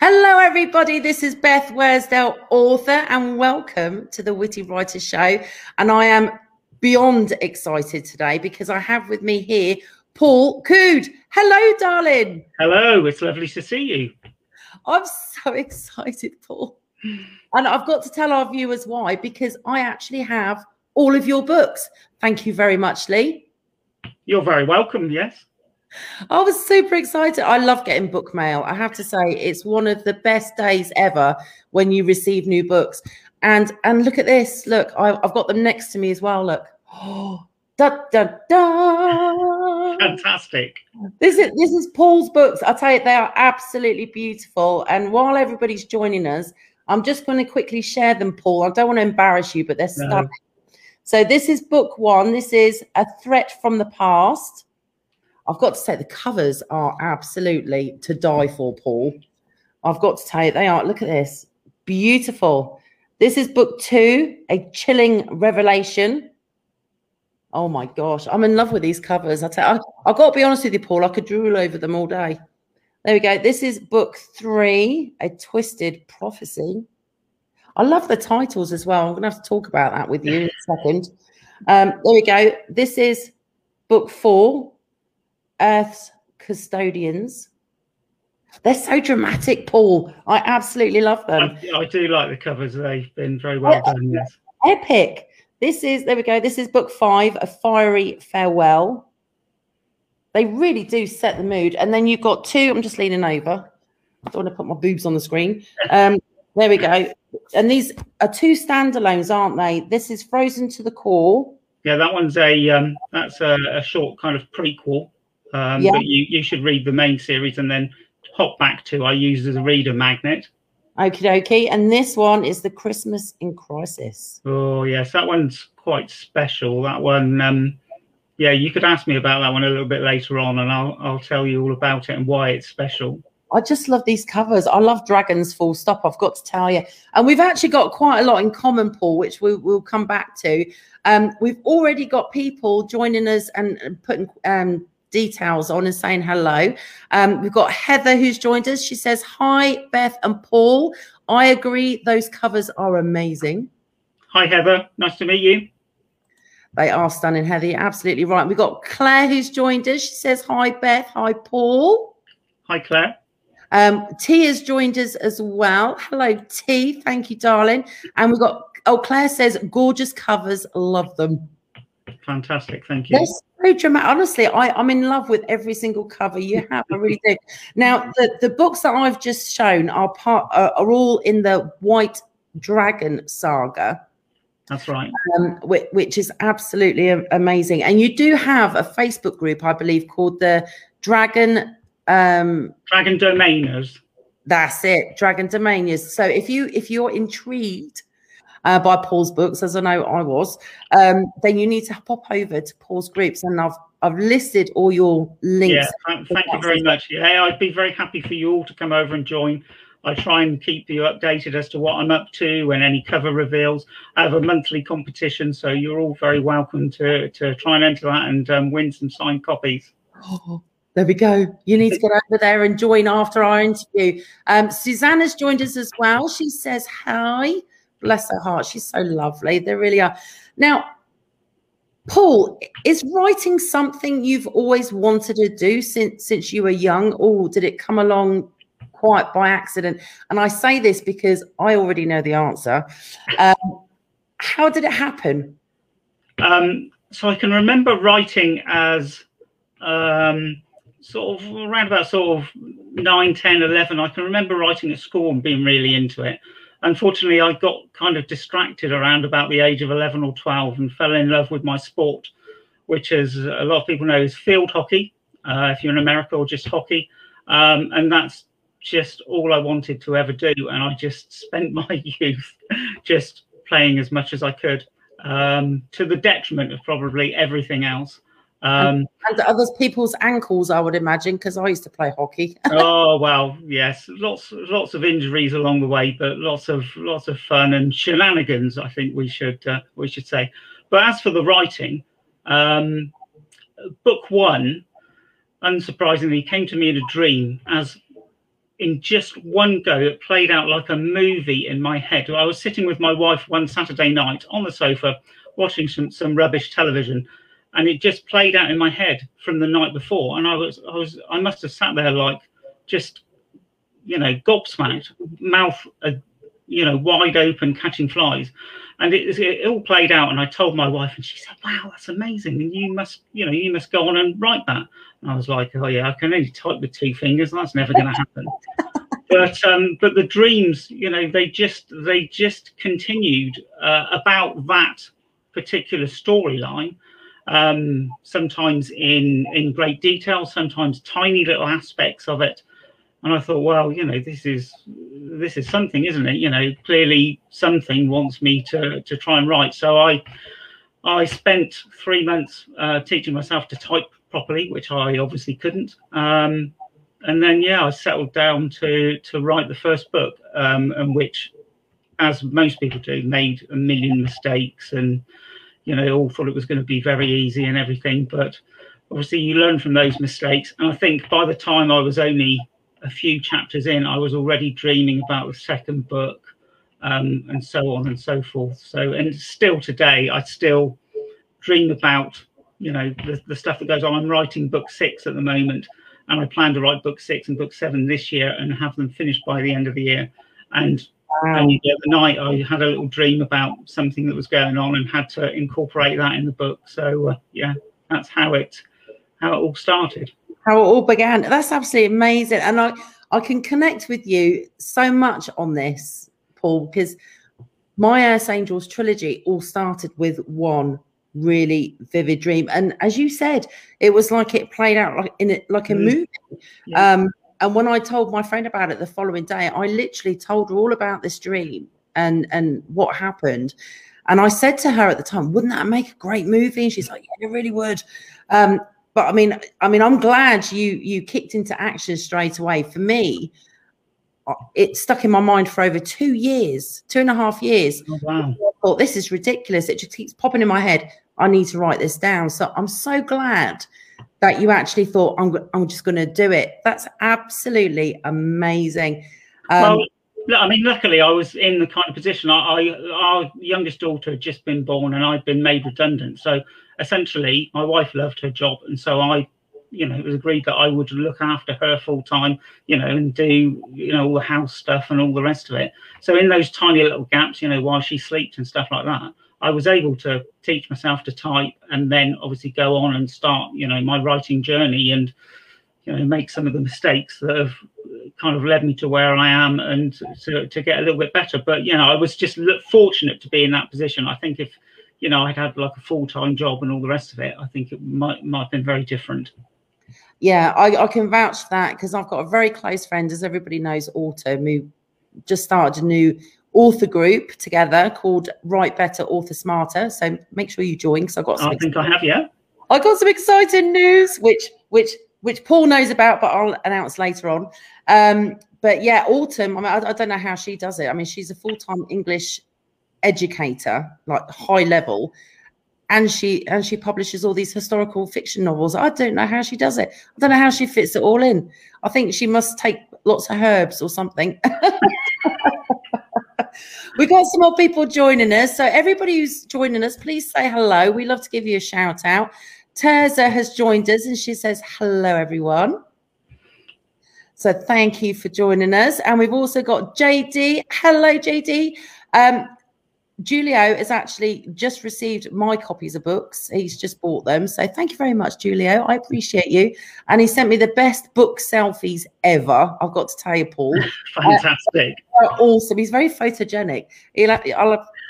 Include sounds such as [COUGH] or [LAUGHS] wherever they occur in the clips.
Hello, everybody. This is Beth Worsdell, author, and welcome to the Witty Writer Show. And I am beyond excited today because I have with me here Paul Cude. Hello, darling. Hello. It's lovely to see you. I'm so [LAUGHS] excited, Paul. And I've got to tell our viewers why, because I actually have all of your books. Thank you very much, Lee. You're very welcome. Yes. I was super excited. I love getting book mail. I have to say, it's one of the best days ever when you receive new books. And and look at this. Look, I, have got them next to me as well. Look. Oh, da da da. Fantastic. This is this is Paul's books. I tell you, they are absolutely beautiful. And while everybody's joining us, I'm just going to quickly share them, Paul. I don't want to embarrass you, but they're no. stunning. So this is book one. This is a threat from the past. I've got to say the covers are absolutely to die for, Paul. I've got to tell you, they are. Look at this. Beautiful. This is book two, A Chilling Revelation. Oh my gosh, I'm in love with these covers. I tell you, I, I've got to be honest with you, Paul. I could drool over them all day. There we go. This is book three, A Twisted Prophecy. I love the titles as well. I'm going to have to talk about that with you in a second. Um, there we go. This is book four, Earth's Custodians. They're so dramatic, Paul. I absolutely love them. I, I do like the covers. They've been very well done. Yes. Epic. This is, there we go. This is book five, A Fiery Farewell. They really do set the mood. And then you've got two, I'm just leaning over. I don't want to put my boobs on the screen. Um, there we go. And these are two standalones, aren't they? This is Frozen to the Core. Yeah, that one's a um, that's a, a short kind of prequel um, yeah. But you, you should read the main series and then hop back to I use as a reader magnet. Okie dokie. And this one is the Christmas in Crisis. Oh yes, that one's quite special. That one, um, yeah, you could ask me about that one a little bit later on, and I'll I'll tell you all about it and why it's special. I just love these covers. I love dragons. Full stop. I've got to tell you, and we've actually got quite a lot in common, Paul, which we, will come back to. Um, we've already got people joining us and, and putting um, details on and saying hello. Um, we've got Heather who's joined us. She says, Hi, Beth and Paul. I agree. Those covers are amazing. Hi, Heather. Nice to meet you. They are stunning, Heather. You're absolutely right. We've got Claire who's joined us. She says, Hi, Beth. Hi, Paul. Hi, Claire. Um, T has joined us as well. Hello, T. Thank you, darling. And we've got, oh, Claire says, gorgeous covers. Love them. Fantastic. Thank you. Very dramatic. Honestly, I, I'm in love with every single cover you [LAUGHS] have. I really do. Now, the, the books that I've just shown are part are, are all in the White Dragon saga. That's right. Um, which, which, is absolutely amazing. And you do have a Facebook group, I believe, called the Dragon um, Dragon Domainers. That's it, Dragon Domainers. So if you if you're intrigued uh, by Paul's books, as I know I was, um, then you need to pop over to Paul's groups, and I've I've listed all your links. Yeah, thank, thank you very much. Yeah, I'd be very happy for you all to come over and join. I try and keep you updated as to what I'm up to and any cover reveals. I have a monthly competition, so you're all very welcome to to try and enter that and um, win some signed copies. Oh, there we go. You need to get over there and join after our interview. Um, Susanna's joined us as well. She says hi. Bless her heart. She's so lovely. They really are. Now, Paul, is writing something you've always wanted to do since since you were young, or did it come along quite by accident? And I say this because I already know the answer. Um, how did it happen? Um, so I can remember writing as um, sort of around about sort of 9, 10, 11. I can remember writing at school and being really into it unfortunately, I got kind of distracted around about the age of 11 or 12 and fell in love with my sport, which, as a lot of people know, is field hockey, uh, if you're in America, or just hockey. Um, and that's just all I wanted to ever do. And I just spent [LAUGHS] my youth just playing as much as I could um, to the detriment of probably everything else. Um, and other people's ankles, I would imagine, because I used to play hockey. [LAUGHS] oh well, yes, lots lots of injuries along the way, but lots of lots of fun and shenanigans. I think we should uh, we should say. But as for the writing, um, book one, unsurprisingly, came to me in a dream as in just one go, it played out like a movie in my head. I was sitting with my wife one Saturday night on the sofa watching some, some rubbish television, and it just played out in my head from the night before. And I was, I was, I must have sat there like just, you know, gobsmacked, mouth, uh, you know, wide open, catching flies. And it, it all played out. And I told my wife, and she said, "Wow, that's amazing! And you must, you know, you must go on and write that." And I was like, "Oh yeah, I can only type with two fingers. That's never going to happen." [LAUGHS] but um, but the dreams, you know, they just they just continued uh, about that particular storyline um, sometimes in in great detail, sometimes tiny little aspects of it. And I thought, well, you know, this is this is something, isn't it? You know, clearly something wants me to to try and write. So I I spent three months uh, teaching myself to type properly, which I obviously couldn't. Um, and then yeah, I settled down to to write the first book, um, and which, as most people do, made a million mistakes and you know, all thought it was going to be very easy and everything. But obviously, you learn from those mistakes. And I think by the time I was only a few chapters in, I was already dreaming about the second book um, and so on and so forth. So, and still today, I still dream about, you know, the, the stuff that goes on. I'm writing book six at the moment, and I plan to write book six and book seven this year and have them finished by the end of the year. And Wow. And the other night, I had a little dream about something that was going on and had to incorporate that in the book. So uh, yeah, that's how it how it all started. How it all began. That's absolutely amazing, and I I can connect with you so much on this, Paul, because my Earth Angels trilogy all started with one really vivid dream, and as you said, it was like it played out like in it like a mm. movie. Yeah. Um, and when I told my friend about it the following day, I literally told her all about this dream and and what happened. And I said to her at the time, "Wouldn't that make a great movie?" And she's like, "Yeah, it really would." Um, but I mean, I mean, I'm glad you you kicked into action straight away. For me, uh, it stuck in my mind for over two years, two and a half years. Oh, wow. I thought this is ridiculous. It just keeps popping in my head. I need to write this down. So I'm so glad that you actually thought I'm, I'm just going to do it. That's absolutely amazing. Um, well i mean luckily i was in the kind of position I, I, our youngest daughter had just been born and i'd been made redundant. So essentially my wife loved her job and so i you know it was agreed that i would look after her full time you know and do you know all the house stuff and all the rest of it. So in those tiny little gaps you know while she sleeps and stuff like that I was able to teach myself to type and then obviously go on and start, you know, my writing journey and, you know, make some of the mistakes that have kind of led me to where I am and to, to get a little bit better. But, you know, I was just fortunate to be in that position. I think if, you know, I'd had like a full time job and all the rest of it, I think it might, might have been very different. Yeah, I, I can vouch for that because I've got a very close friend, as everybody knows, Autumn, who just started a new author group together called Write Better, Author Smarter. So make sure you join because I've got. Some I think I have, yeah. I got some exciting news, which which which Paul knows about, but I'll announce later on. Um, but yeah, Autumn. I mean, I, I don't know how she does it. I mean, she's a full time English educator, like high level, and she and she publishes all these historical fiction novels. I don't know how she does it. I don't know how she fits it all in. I think she must take lots of herbs or something. [LAUGHS] We've got some more people joining us. So everybody who's joining us, please say hello. We love to give you a shout out. Terza has joined us and she says, hello, everyone. So thank you for joining us. And we've also got JD. Hello, JD. Um, Julio has actually just received my copies of books. He's just bought them. So thank you very much, Julio. I appreciate you. And he sent me the best book selfies ever. I've got to tell you, Paul. [LAUGHS] Fantastic. [LAUGHS] Uh, awesome. He's very photogenic. He'll I'll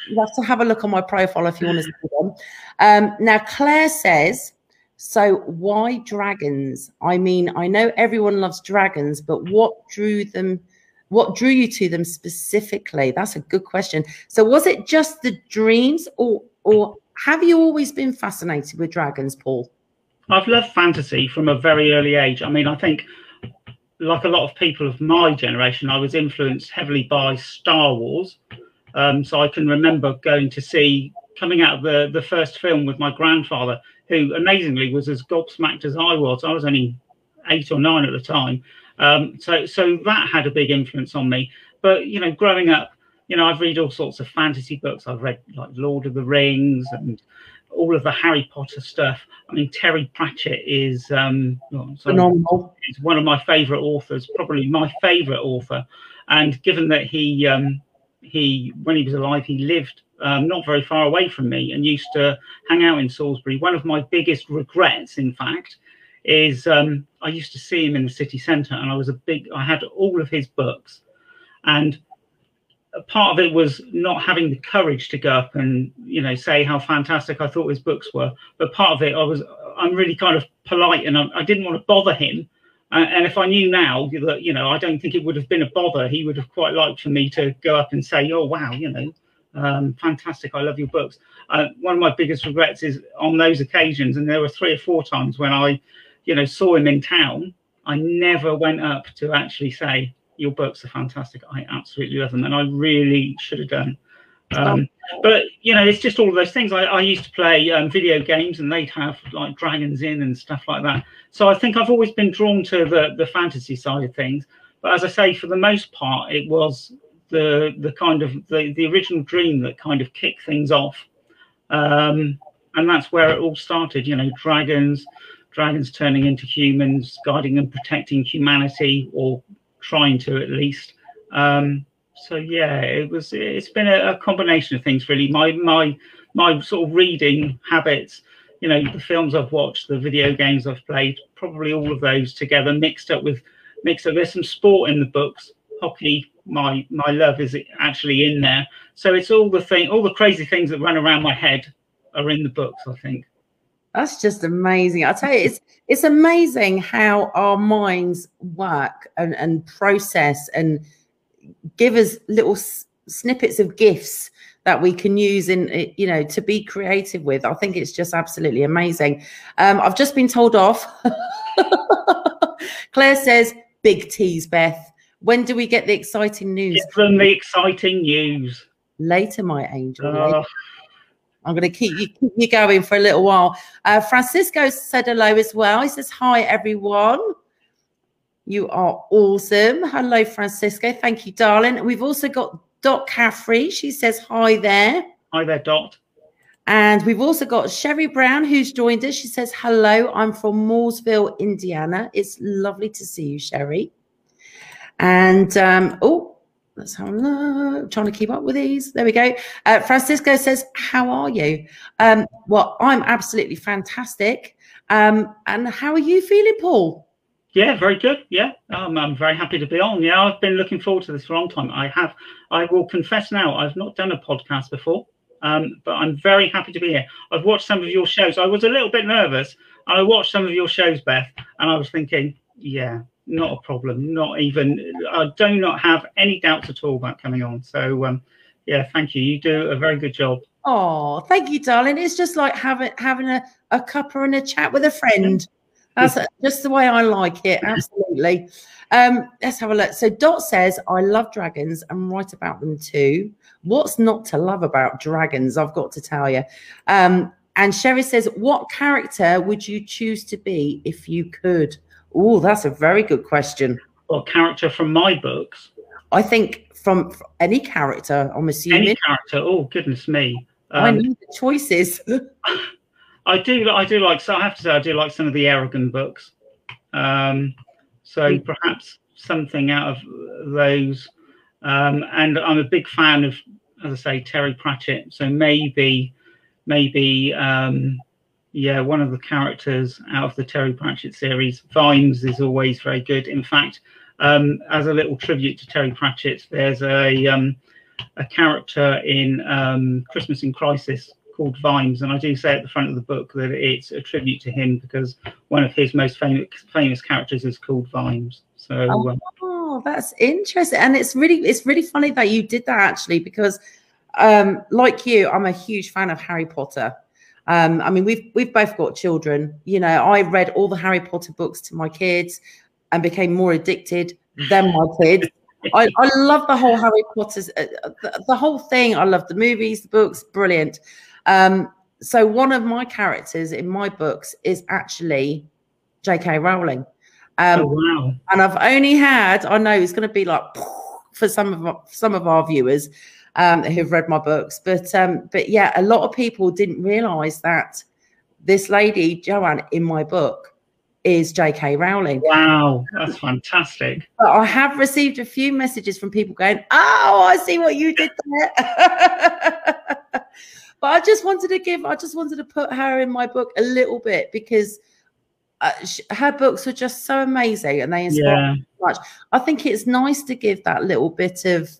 you'll have to have a look on my profile if you want to see them. Um, now, Claire says, so why dragons? I mean, I know everyone loves dragons, but what drew them – what drew you to them specifically? That's a good question. So was it just the dreams or or have you always been fascinated with dragons, Paul? I've loved fantasy from a very early age. I mean, I think like a lot of people of my generation, I was influenced heavily by Star Wars. Um, so I can remember going to see coming out of the, the first film with my grandfather, who amazingly was as gobsmacked as I was. I was only eight or nine at the time Um, so so that had a big influence on me. But you know, growing up, you know, I've read all sorts of fantasy books. I've read like Lord of the Rings and all of the Harry Potter stuff. I mean, Terry Pratchett is um, oh, phenomenal. He's one of my favourite authors, probably my favourite author. And given that he um, he when he was alive, he lived um, not very far away from me and used to hang out in Salisbury. One of my biggest regrets, in fact, is um, I used to see him in the city centre, and I was a big. I had all of his books, and part of it was not having the courage to go up and you know say how fantastic I thought his books were. But part of it, I was I'm really kind of polite, and I, I didn't want to bother him. And if I knew now that you know, I don't think it would have been a bother. He would have quite liked for me to go up and say, "Oh wow, you know, um, fantastic! I love your books." Uh, one of my biggest regrets is on those occasions, and there were three or four times when I, you know, saw him in town. I never went up to actually say, your books are fantastic. I absolutely love them, and I really should have done. Um, but you know, it's just all of those things. I, I used to play um, video games, and they'd have like Dragons Inn and stuff like that. So I think I've always been drawn to the the fantasy side of things. But as I say, for the most part, it was the the kind of the the original dream that kind of kicked things off, um, and that's where it all started. You know, dragons, dragons turning into humans, guiding and protecting humanity, or trying to at least. Um, so yeah, it was. It's been a, a, combination of things really. My my my sort of reading habits. You know, the films I've watched, the video games I've played, probably all of those together mixed up with mixed up. There's some sport in the books. Hockey, my my love is actually in there. So it's all the thing, all the crazy things that run around my head are in the books. I think. That's just amazing. I tell you, it's it's amazing how our minds work and, and process and give us little snippets of gifts that we can use in eh, you know to be creative with. I think it's just absolutely amazing. Um, I've just been told off. [LAUGHS] Claire says, "Big tease, Beth. When do we get the exciting news?" Give them the exciting news later, my angel. Later. I'm going to keep you, keep you going for a little while. Uh, Francisco said hello as well. He says, Hi, everyone. You are awesome. Hello, Francisco. Thank you, darling. We've also got Dot Caffrey. She says, Hi there. Hi there, Dot. And we've also got Sherry Brown who's joined us. She says, Hello, I'm from Mooresville, Indiana. It's lovely to see you, Sherry. And um, oh, Let's have a look. Trying to keep up with these. There we go. Uh, Francisco says, How are you? Um, well, I'm absolutely fantastic. Um, and how are you feeling, Paul? Yeah, very good. Yeah, um, I'm very happy to be on. Yeah, I've been looking forward to this for a long time. I have, I will confess now, I've not done a podcast before, um, but I'm very happy to be here. I've watched some of your shows. I was a little bit nervous. I watched some of your shows, Beth, and I was thinking, yeah, not a problem. Not even. I do not have any doubts at all about coming on. So um, yeah, thank you. You do a very good job. Oh, thank you, darling. It's just like having having a, a cuppa and a chat with a friend. That's just the way I like it. Absolutely. Um, let's have a look. So Dot says, I love dragons and write about them too. What's not to love about dragons? I've got to tell you. Um, and Sherry says, What character would you choose to be if you could? Oh, that's a very good question. Or character from my books? I think from, any character, I'm assuming. Any character. Oh, goodness me. Um, I need the choices. [LAUGHS] I do. I do like. So I have to say, I do like some of the Eragon books. Um, so hmm. perhaps something out of those. Um, and I'm a big fan of, as I say, Terry Pratchett. So maybe, maybe um, yeah, one of the characters out of the Terry Pratchett series, Vimes, is always very good. In fact, um, as a little tribute to Terry Pratchett, there's a um, a character in um, Christmas in Crisis called Vimes, and I do say at the front of the book that it's a tribute to him because one of his most famous famous characters is called Vimes. So. Um, oh, that's interesting, and it's really it's really funny that you did that actually because, um, like you, I'm a huge fan of Harry Potter. Um, I mean, we've we've both got children. You know, I read all the Harry Potter books to my kids and became more addicted than my kids. I, I love the whole Harry Potter's uh, the, the, whole thing. I love the movies, the books, brilliant. Um, so one of my characters in my books is actually J.K. Rowling. Um, oh, wow. And I've only had, I know it's going to be like for some of our, some of our viewers um, who've read my books, but um, but yeah, a lot of people didn't realise that this lady Joanne in my book is J.K. Rowling. Wow, that's fantastic. But I have received a few messages from people going, "Oh, I see what you did there." [LAUGHS] but I just wanted to give, I just wanted to put her in my book a little bit because uh, her books are just so amazing and they inspire yeah. so much. I think it's nice to give that little bit of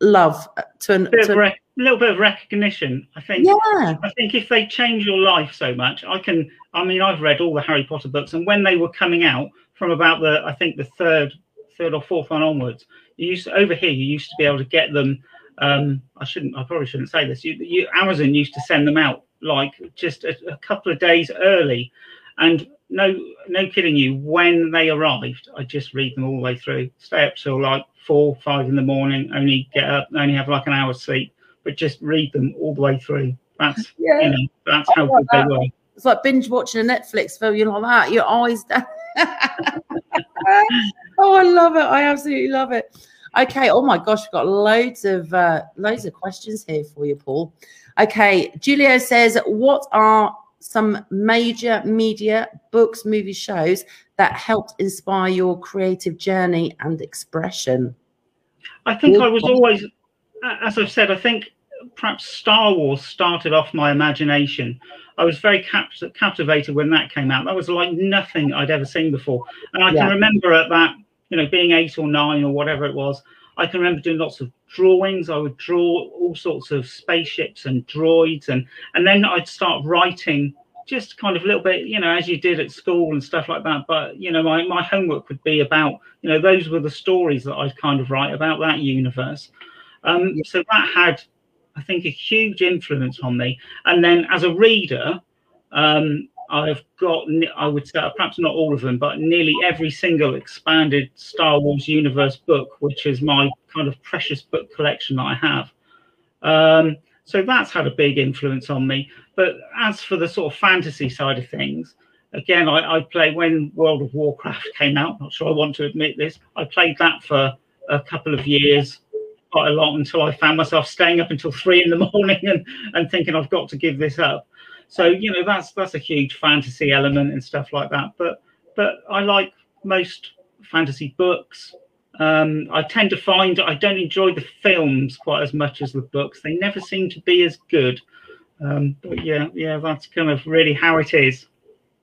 love to, an, a to rec- little bit of recognition. I think. Yeah. I think if they change your life so much, I can. I mean, I've read all the Harry Potter books, and when they were coming out from about the, I think the third, third or fourth one onwards, you used to, over here you used to be able to get them. Um, I shouldn't. I probably shouldn't say this. You, you Amazon used to send them out like just a, a couple of days early, and no, no kidding you. When they arrived, I just read them all the way through. Stay up till like four, five in the morning. Only get up, only have like an hour's sleep, but just read them all the way through. That's yeah. you know, that's how good that. they were. It's like binge watching a Netflix film. You're like that. Your eyes down. [LAUGHS] oh, I love it. I absolutely love it. Okay. Oh my gosh, we've got loads of uh, loads of questions here for you, Paul. Okay. Julio says, "What are some major media, books, movie shows that helped inspire your creative journey and expression? I think I was always, as I've said, I think perhaps Star Wars started off my imagination. I was very cap- captivated when that came out. That was like nothing I'd ever seen before. And I yeah. can remember at that, you know, being eight or nine or whatever it was, I can remember doing lots of drawings. I would draw all sorts of spaceships and droids, and and then I'd start writing just kind of a little bit, you know, as you did at school and stuff like that. But you know, my my homework would be about, you know, those were the stories that I'd kind of write about that universe. Um, so that had, I think, a huge influence on me. And then as a reader, um, I've got, I would say, perhaps not all of them, but nearly every single expanded Star Wars universe book, which is my kind of precious book collection that I have. Um, so that's had a big influence on me. But as for the sort of fantasy side of things, again, I, I play when World of Warcraft came out. Not sure I want to admit this. I played that for a couple of years, quite a lot, until I found myself staying up until [LAUGHS] three in the morning and, and thinking I've got to give this up. So you know that's that's a huge fantasy element and stuff like that. But but I like most fantasy books. Um, I tend to find I don't enjoy the films quite as much as the books. They never seem to be as good. Um, but yeah, yeah, that's kind of really how it is.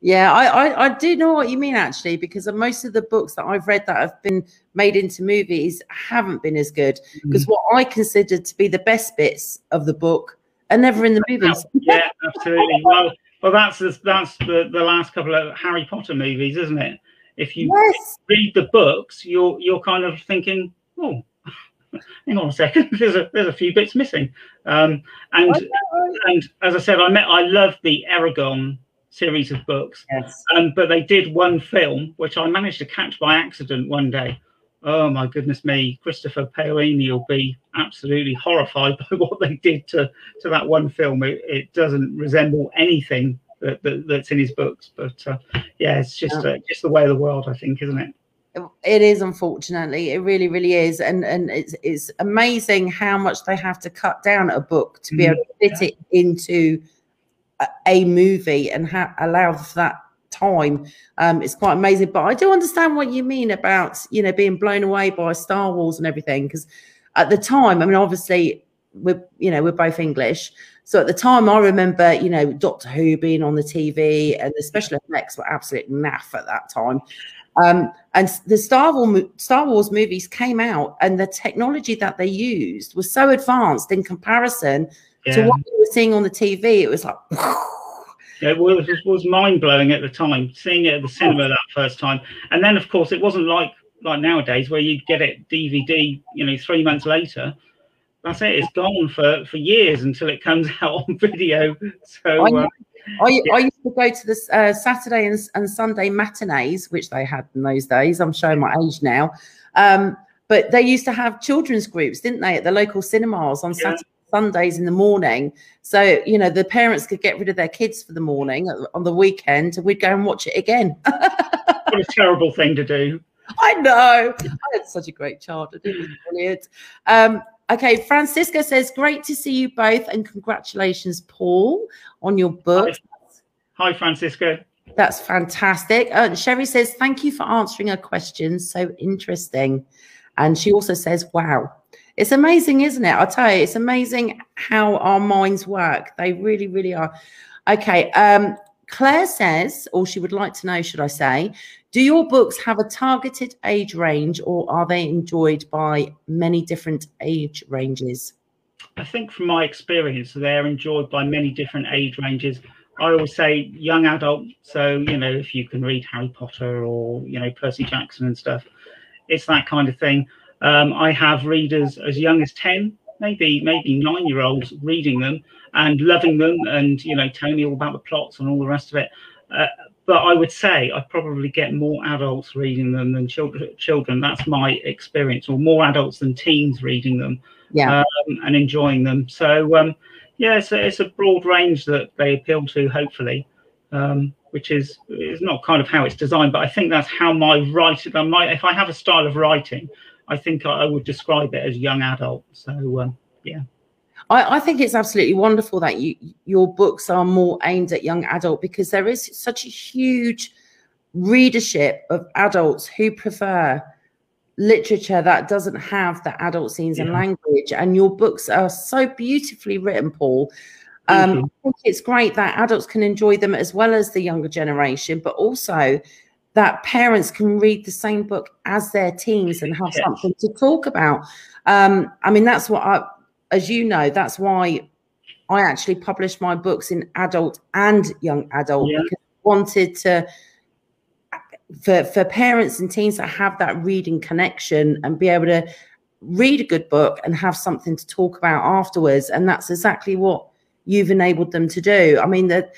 Yeah, I, I, I do know what you mean actually, because most of the books that I've read that have been made into movies haven't been as good. Because mm. what I consider to be the best bits of the book are never in the movies. yeah, absolutely. Well, well, that's that's the, the last couple of Harry Potter movies, isn't it? If you yes. read the books, you're you're kind of thinking, oh, [LAUGHS] hang on a second, [LAUGHS] there's a there's a few bits missing. Um, and and as I said, I met I love the Eragon series of books. Yes. Um, but they did one film which I managed to catch by accident one day oh my goodness me, Christopher Paolini will be absolutely horrified [LAUGHS] by what they did to, to that one film. It, it doesn't resemble anything that, that, that's in his books, but uh, yeah, it's just uh, just the way of the world, I think, isn't it? It is, unfortunately, it really, really is, and and it's it's amazing how much they have to cut down a book to be mm-hmm. able to fit yeah. it into a, a movie and ha- allow for that time. Um, it's quite amazing. But I do understand what you mean about you know being blown away by Star Wars and everything because at the time, I mean, obviously we're you know we're both English, so at the time I remember you know Doctor Who being on the TV and the special effects were absolute naff at that time. Um, and the Star Wars, Star Wars movies came out, and the technology that they used was so advanced in comparison yeah. to what we were seeing on the TV. It was like. [LAUGHS] it was, it was mind blowing at the time, seeing it at the cinema that first time. And then, of course, it wasn't like like nowadays where you get it DVD, you know, three months later. That's it. It's gone for for years until it comes [LAUGHS] out on video. So. I, uh, I. I, used to go to the uh, Saturday and, and, Sunday matinees, which they had in those days. I'm showing my age now. Um, but they used to have children's groups, didn't they, at the local cinemas on yeah. Saturday Sundays in the morning. So, you know, the parents could get rid of their kids for the morning on the weekend and we'd go and watch it again. [LAUGHS] what a terrible thing to do. I know. I had such a great childhood. It was brilliant. Um, okay, Francisca says, great to see you both and congratulations, Paul, on your book. Hi, Hi Francisca. That's fantastic. Uh, Sherry says, thank you for answering her questions. So interesting. And she also says, wow, it's amazing, isn't it? I'll tell you, it's amazing how our minds work. They really, really are. Okay. Um, Claire says, or she would like to know, should I say, do your books have a targeted age range or are they enjoyed by many different age ranges? I think from my experience, they're enjoyed by many different age ranges. I always say young adult. So, you know, if you can read Harry Potter or, you know, Percy Jackson and stuff, it's that kind of thing. Um, I have readers as young as 10, maybe maybe nine year olds reading them and loving them and, you know, telling me all about the plots and all the rest of it. Uh, but I would say I probably get more adults reading them than children. Children, that's my experience, or more adults than teens reading them, yeah, um, and enjoying them. So, um, yeah, it's a, it's a broad range that they appeal to, hopefully, um, which is is not kind of how it's designed, but I think that's how my writing. My, if I have a style of writing, I think I, I would describe it as young adult. So, um, yeah. I, I, think it's absolutely wonderful that you your books are more aimed at young adult because there is such a huge readership of adults who prefer literature that doesn't have the adult scenes yeah. and language and your books are so beautifully written paul um, I think it's great that adults can enjoy them as well as the younger generation, but also that parents can read the same book as their teens and have yes. something to talk about. Um, I mean, that's what I, as you know, that's why I actually published my books in adult and young adult yeah. because I wanted to for for parents and teens that have that reading connection and be able to read a good book and have something to talk about afterwards. And that's exactly what you've enabled them to do. I mean, that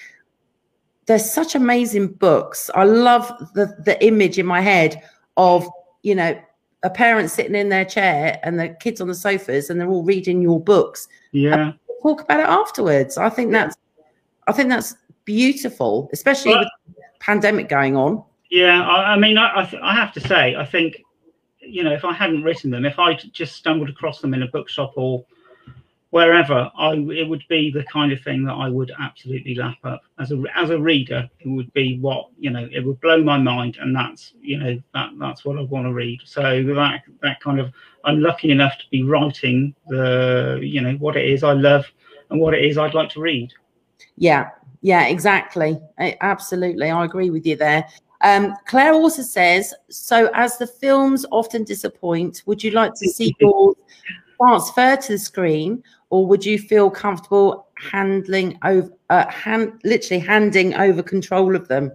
there's such amazing books. I love the the image in my head of you know a parent sitting in their chair and the kids on the sofas and they're all reading your books. Yeah. Talk about it afterwards. I think that's I think that's beautiful, especially well, with pandemic going on. Yeah, I, I mean, I, I, I have to say, I think, you know, if I hadn't written them, if I just stumbled across them in a bookshop or wherever I it would be the kind of thing that I would absolutely lap up as a as a reader. It would be what you know. It would blow my mind, and that's you know that that's what I want to read. So that that kind of I'm lucky enough to be writing the you know what it is I love and what it is I'd like to read. Yeah, yeah, exactly. I, absolutely, I agree with you there. Um, Claire also says, so as the films often disappoint, would you like to see [LAUGHS] yours transfer to the screen or would you feel comfortable handling over uh, hand literally handing over control of them?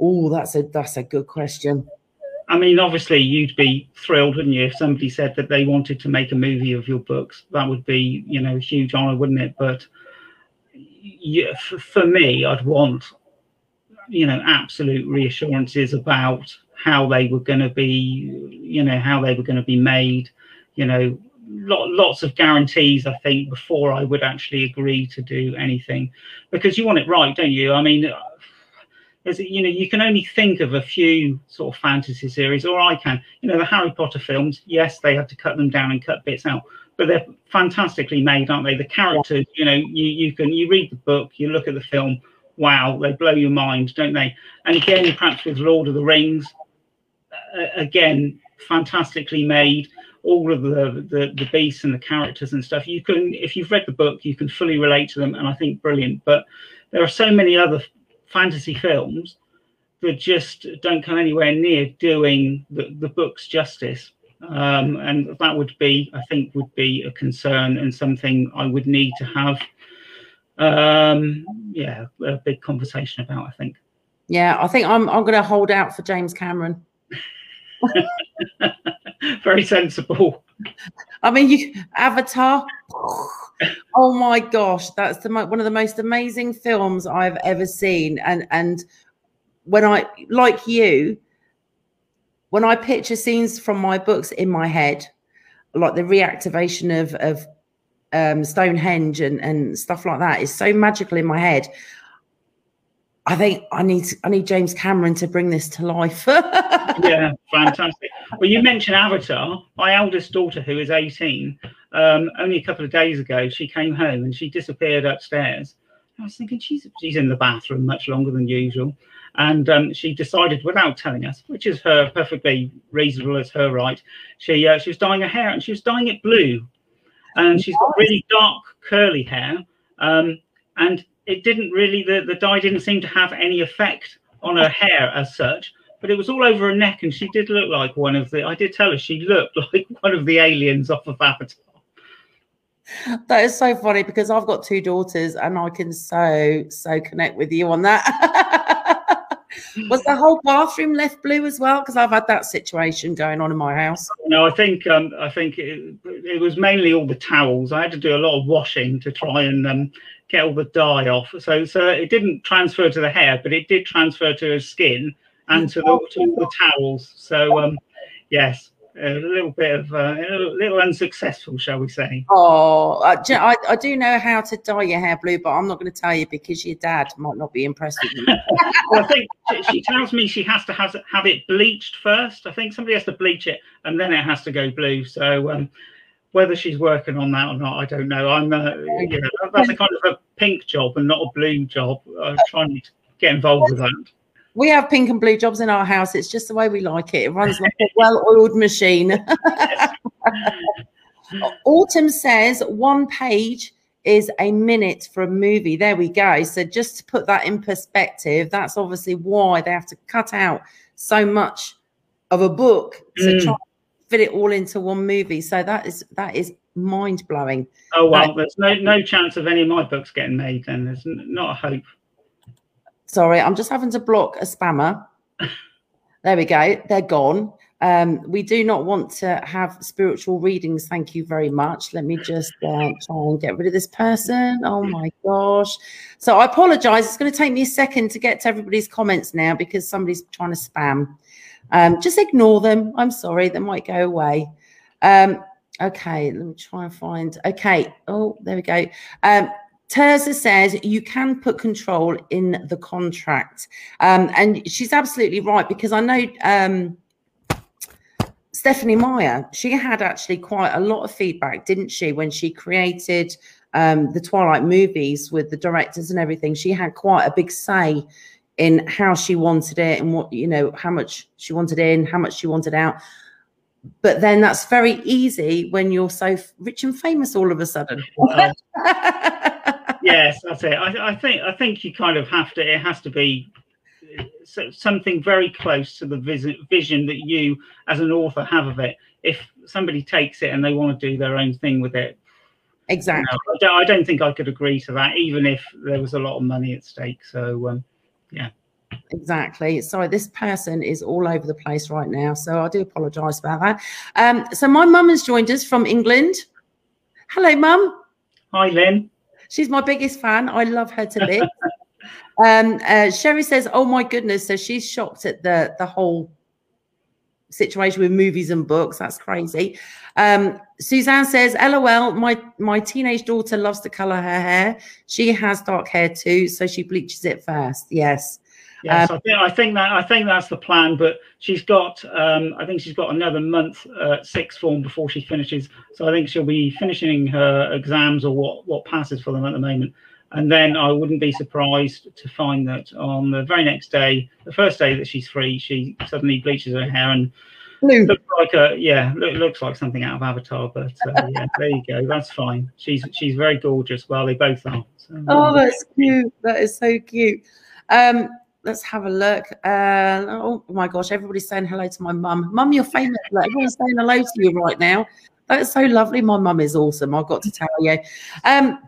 Oh that's a that's a good question. I mean obviously you'd be thrilled wouldn't you if somebody said that they wanted to make a movie of your books? That would be you know a huge honor wouldn't it? But yeah, for me i'd want you know absolute reassurances about how they were going to be you know how they were going to be made you know lots of guarantees, I think, before I would actually agree to do anything, because you want it right, don't you? I mean, you know, you can only think of a few sort of fantasy series, or I can. You know, the Harry Potter films. Yes, they had to cut them down and cut bits out, but they're fantastically made, aren't they? The characters, you know, you you can you read the book, you look at the film. Wow, they blow your mind, don't they? And again, perhaps with Lord of the Rings, uh, again, fantastically made all of the, the the beasts and the characters and stuff. You can, if you've read the book, you can fully relate to them, and I think brilliant. But there are so many other fantasy films that just don't come anywhere near doing the, the book's justice. Um, and that would be, I think, would be a concern and something I would need to have, um, yeah, a big conversation about. I think. Yeah, I think I'm I'm going to hold out for James Cameron. [LAUGHS] [LAUGHS] very sensible. I mean, you Avatar. [SIGHS] oh my gosh, that's the one of the most amazing films I've ever seen. And and when I like you, when I picture scenes from my books in my head, like the reactivation of of um, Stonehenge and and stuff like that, is so magical in my head. I think I need I need James Cameron to bring this to life. [LAUGHS] yeah, fantastic. Well, you mentioned Avatar. My eldest daughter, who is 18, um, only a couple of days ago, she came home and she disappeared upstairs. I was thinking she's she's in the bathroom much longer than usual, and um, she decided without telling us, which is her perfectly reasonable as her right. She uh, she was dyeing her hair and she was dyeing it blue, and she's got really dark curly hair. Um, and it didn't really the, the dye didn't seem to have any effect on her hair as such but it was all over her neck and she did look like one of the i did tell her she looked [LAUGHS] like one of the aliens off of avatar. That is so funny because i've got two daughters and i can so so connect with you on that. [LAUGHS] Was the whole bathroom left blue as well? Because i've had that situation going on in my house. No i think um i think it, it was mainly all the towels. I had to do a lot of washing to try and um get all the dye off. So so it didn't transfer to the hair, but it did transfer to his skin and to the, to the towels. So um, yes, a little bit of uh, a little unsuccessful, shall we say? Oh, I, I do know how to dye your hair blue, but I'm not going to tell you because your dad might not be impressed with you. [LAUGHS] well, I think she tells me she has to have, have it bleached first. I think somebody has to bleach it and then it has to go blue. So um, whether she's working on that or not, I don't know. I'm, uh, you know, that's a kind of a pink job and not a blue job. I'm trying to get involved with that. We have pink and blue jobs in our house. It's just the way we like it. It runs like a well-oiled machine. [LAUGHS] Autumn says one page is a minute for a movie. There we go. So just to put that in perspective, that's obviously why they have to cut out so much of a book to mm. try fit it all into one movie. So that is that is mind blowing. Oh well, there's no no chance of any of my books getting made. Then there's not a hope. Sorry, I'm just having to block a spammer. [LAUGHS] there we go. They're gone. Um, we do not want to have spiritual readings. Thank you very much. Let me just uh, try and get rid of this person. Oh my gosh. So I apologize. It's going to take me a second to get to everybody's comments now because somebody's trying to spam. Um, just ignore them. I'm sorry, they might go away. Um, okay, let me try and find. Okay, oh, there we go. Um, Terza says you can put control in the contract. Um, and she's absolutely right because I know um, Stephenie Meyer, she had actually quite a lot of feedback, didn't she, when she created um, the Twilight movies with the directors and everything? She had quite a big say in how she wanted it and what you know how much she wanted in how much she wanted out. But then that's very easy when you're so rich and famous all of a sudden. [LAUGHS] Yes that's it. I, I, think i think you kind of have to it has to be uh, something very close to the vision that you as an author have of it. If somebody takes it and they want to do their own thing with it exactly you know, I, don't, I, don't, think i could agree to that even if there was a lot of money at stake. So um, yeah. Exactly. Sorry, this person is all over the place right now. So I do apologize about that. Um, so my mum has joined us from England. Hello, mum. Hi, Lynn. She's my biggest fan. I love her to bits. [LAUGHS] um, uh, Sherry says, "Oh my goodness!" So she's shocked at the the whole situation with movies and books. That's crazy. Um, Suzanne says, "LOL, my my teenage daughter loves to color her hair. She has dark hair too, so she bleaches it first. Yes." Yes, um, I, think, I think that I think that's the plan. But she's got, um, I think she's got another month uh, sixth form before she finishes. So I think she'll be finishing her exams or what what passes for them at the moment. And then I wouldn't be surprised to find that on the very next day, the first day that she's free, she suddenly bleaches her hair and Blue. looks like a yeah, look, looks like something out of Avatar. But uh, yeah, [LAUGHS] there you go. That's fine. She's she's very gorgeous. Well, they both are. So, oh, that's cute. That is so cute. Um, let's have a look. Uh, oh my gosh, everybody's saying hello to my mum. Mum, you're famous. Everyone's saying hello to you right now. That's so lovely. My mum is awesome. I've got to tell you. Um,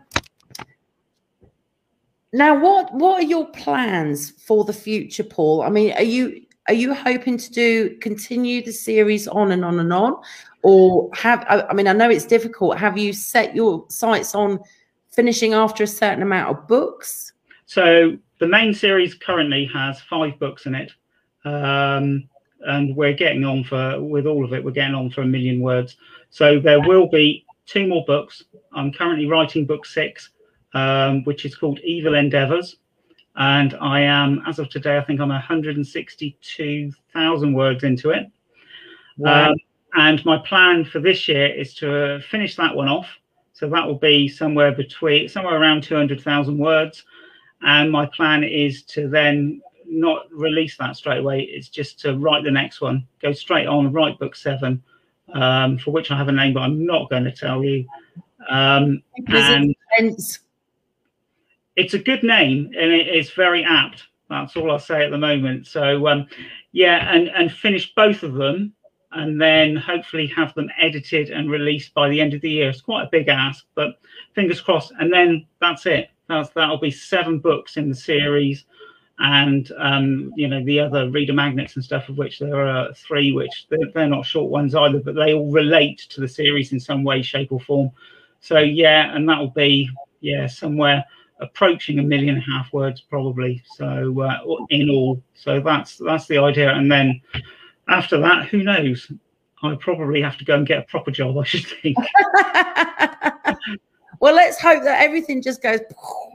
now, what what are your plans for the future, Paul? I mean, are you are you hoping to do continue the series on and on and on, or have I, I mean, I know it's difficult. Have you set your sights on finishing after a certain amount of books? So the main series currently has five books in it, um, and we're getting on for with all of it. We're getting on for a million words. So there will be two more books. I'm currently writing book six, um, which is called Evil Endeavors. and I am, as of today, I think I'm 162,000 words into it. Wow. Um, and my plan for this year is to finish that one off. So that will be somewhere between, somewhere around 200,000 words. And my plan is to then not release that straight away. It's just to write the next one, go straight on, write book seven, um, for which I have a name, but I'm not going to tell you. Um, and it's a good name and it is very apt. That's all I'll say at the moment. So um, yeah, and and finish both of them, and then hopefully have them edited and released by the end of the year. It's quite a big ask, but fingers crossed. And then that's it. That's that'll be seven books in the series, and um, you know the other reader magnets and stuff, of which there are three, which they're, they're not short ones either, but they all relate to the series in some way, shape, or form. So yeah, and that'll be yeah somewhere approaching a million and a half words probably. So uh, in all, so that's that's the idea. And then after that, who knows? I probably have to go and get a proper job. I should think. [LAUGHS] [LAUGHS] well, let's hope that everything just goes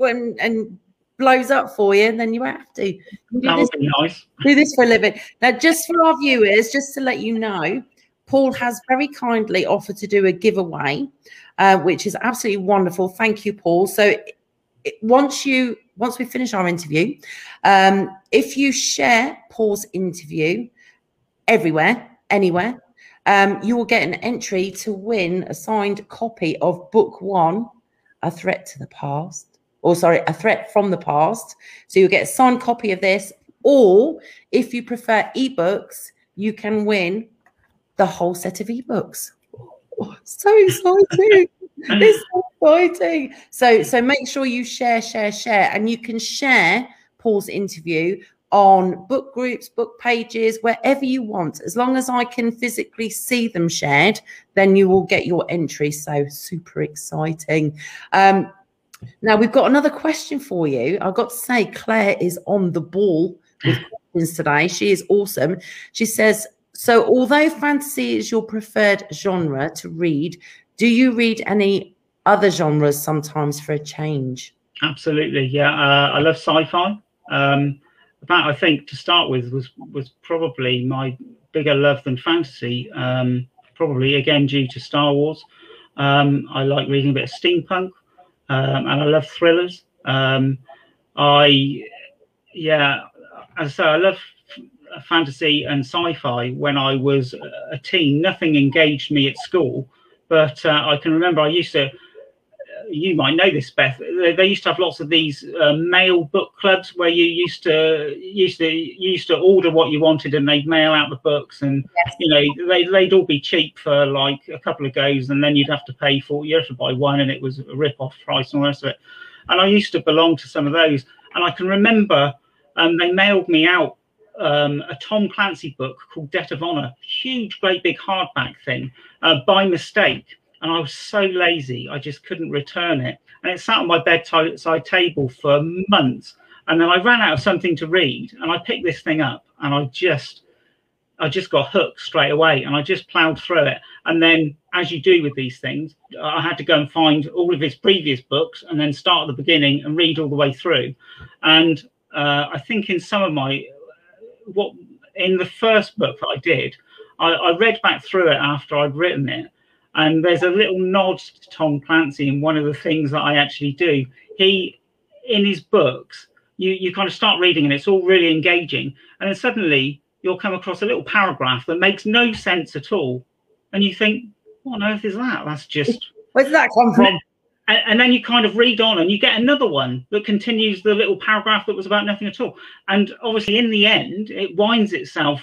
and, and blows up for you, and then you have to. You that would be nice. Do this for a living. Now, just for our viewers, just to let you know, Paul has very kindly offered to do a giveaway, uh, which is absolutely wonderful. Thank you, Paul. So once you once we finish our interview, um, if you share Paul's interview everywhere, anywhere, um, you will get an entry to win a signed copy of book one, A Threat to the Past, or sorry, A Threat from the Past. So you'll get a signed copy of this, or if you prefer ebooks, you can win the whole set of ebooks. Oh, [LAUGHS] so exciting! It's so exciting. So, so make sure you share, share, share, and you can share Paul's interview on book groups, book pages, wherever you want. As long as I can physically see them shared, then you will get your entry. So super exciting. Um, now we've got another question for you. I've got to say, Claire is on the ball with [LAUGHS] questions today. She is awesome. She says, so although fantasy is your preferred genre to read, do you read any other genres sometimes for a change? Absolutely, yeah. Uh, I love sci-fi. Um, that I think to start with was was probably my bigger love than fantasy. Um, probably again due to Star Wars. Um, I like reading a bit of steampunk, um, and I love thrillers. Um, I, yeah, as I say, I love fantasy and sci-fi when I was a teen. Nothing engaged me at school, but uh, I can remember I used to. You might know this, Beth. They used to have lots of these uh, mail book clubs where you used to used to used to order what you wanted, and they'd mail out the books, and yes. you know they they'd all be cheap for like a couple of goes, and then you'd have to pay for you have to buy one, and it was a rip off price and all the rest of it. And I used to belong to some of those, and I can remember um, they mailed me out um, a Tom Clancy book called Debt of Honor, huge, great big hardback thing, uh, by mistake. And I was so lazy, I just couldn't return it. And it sat on my bedside table for months. And then I ran out of something to read, and I picked this thing up, and I just, I just got hooked straight away, and I just plowed through it. And then, as you do with these things, I had to go and find all of his previous books, and then start at the beginning and read all the way through. And uh, I think in some of my what in the first book that I did, I, I, read back through it after I'd written it, and there's a little nod to Tom Clancy in one of the things that I actually do. He, in his books, you you kind of start reading and it's all really engaging, and then suddenly you'll come across a little paragraph that makes no sense at all, and you think, what on earth is that? That's just where did that come from? And, and, then you kind of read on and you get another one that continues the little paragraph that was about nothing at all. And obviously in the end it winds itself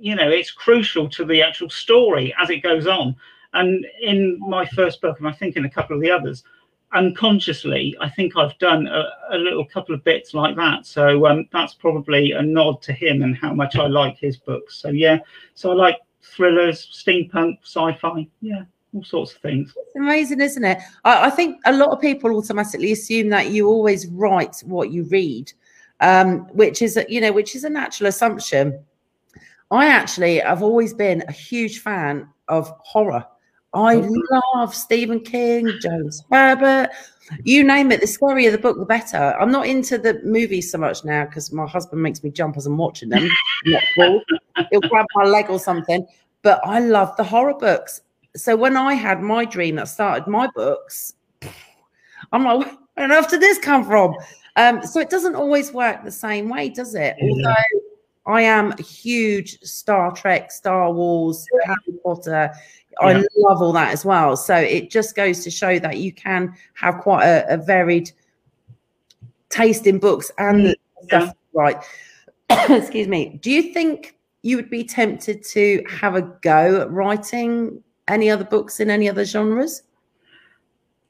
you know it's crucial to the actual story as it goes on. And in my first book and i think in a couple of the others unconsciously i think i've done a, a little couple of bits like that. So um, that's probably a nod to him and how much i like his books. So yeah. So i like thrillers steampunk sci-fi. Yeah all sorts of things. It's amazing, isn't it? I, I, think a lot of people automatically assume that you always write what you read, um, which is you know, which is a natural assumption. I actually have always been a huge fan of horror. I love Stephen King, James Herbert, you name it. The scarier the book, the better. I'm not into the movies so much now because my husband makes me jump as I'm watching them. [LAUGHS] He'll grab my leg or something. But I love the horror books. So when I had my dream that started my books, I'm like, where on earth did this come from? Um, so it doesn't always work the same way, does it? Yeah. Although I am a huge Star Trek, Star Wars, Harry Potter. I yeah. love all that as well. So it just goes to show that you can have quite a, a varied taste in books and mm, yeah. stuff right. [COUGHS] Excuse me. Do you think you would be tempted to have a go at writing any other books in any other genres?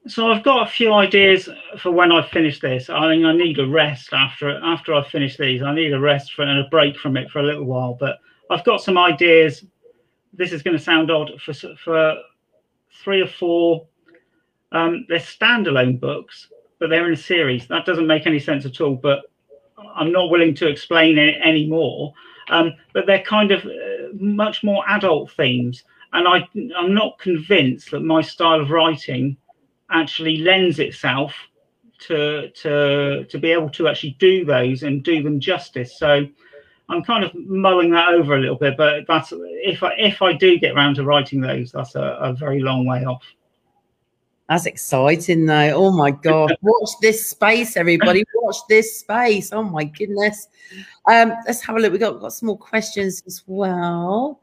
So I've got a few ideas for when I finish this. I mean, I need a rest after after I finish these. I need a rest for, and a break from it for a little while. But I've got some ideas this is going to sound odd for for three or four. Um, they're standalone books, but they're in a series. That doesn't make any sense at all. But I'm not willing to explain it anymore. Um, but they're kind of uh, much more adult themes, and I I'm not convinced that my style of writing actually lends itself to to to be able to actually do those and do them justice. So I'm kind of mulling that over a little bit, but that's if I if I do get around to writing those, that's a, a very long way off. That's exciting though. Oh my god. [LAUGHS] Watch this space, everybody. Watch this space. Oh my goodness. Um, let's have a look. We got, got some more questions as well.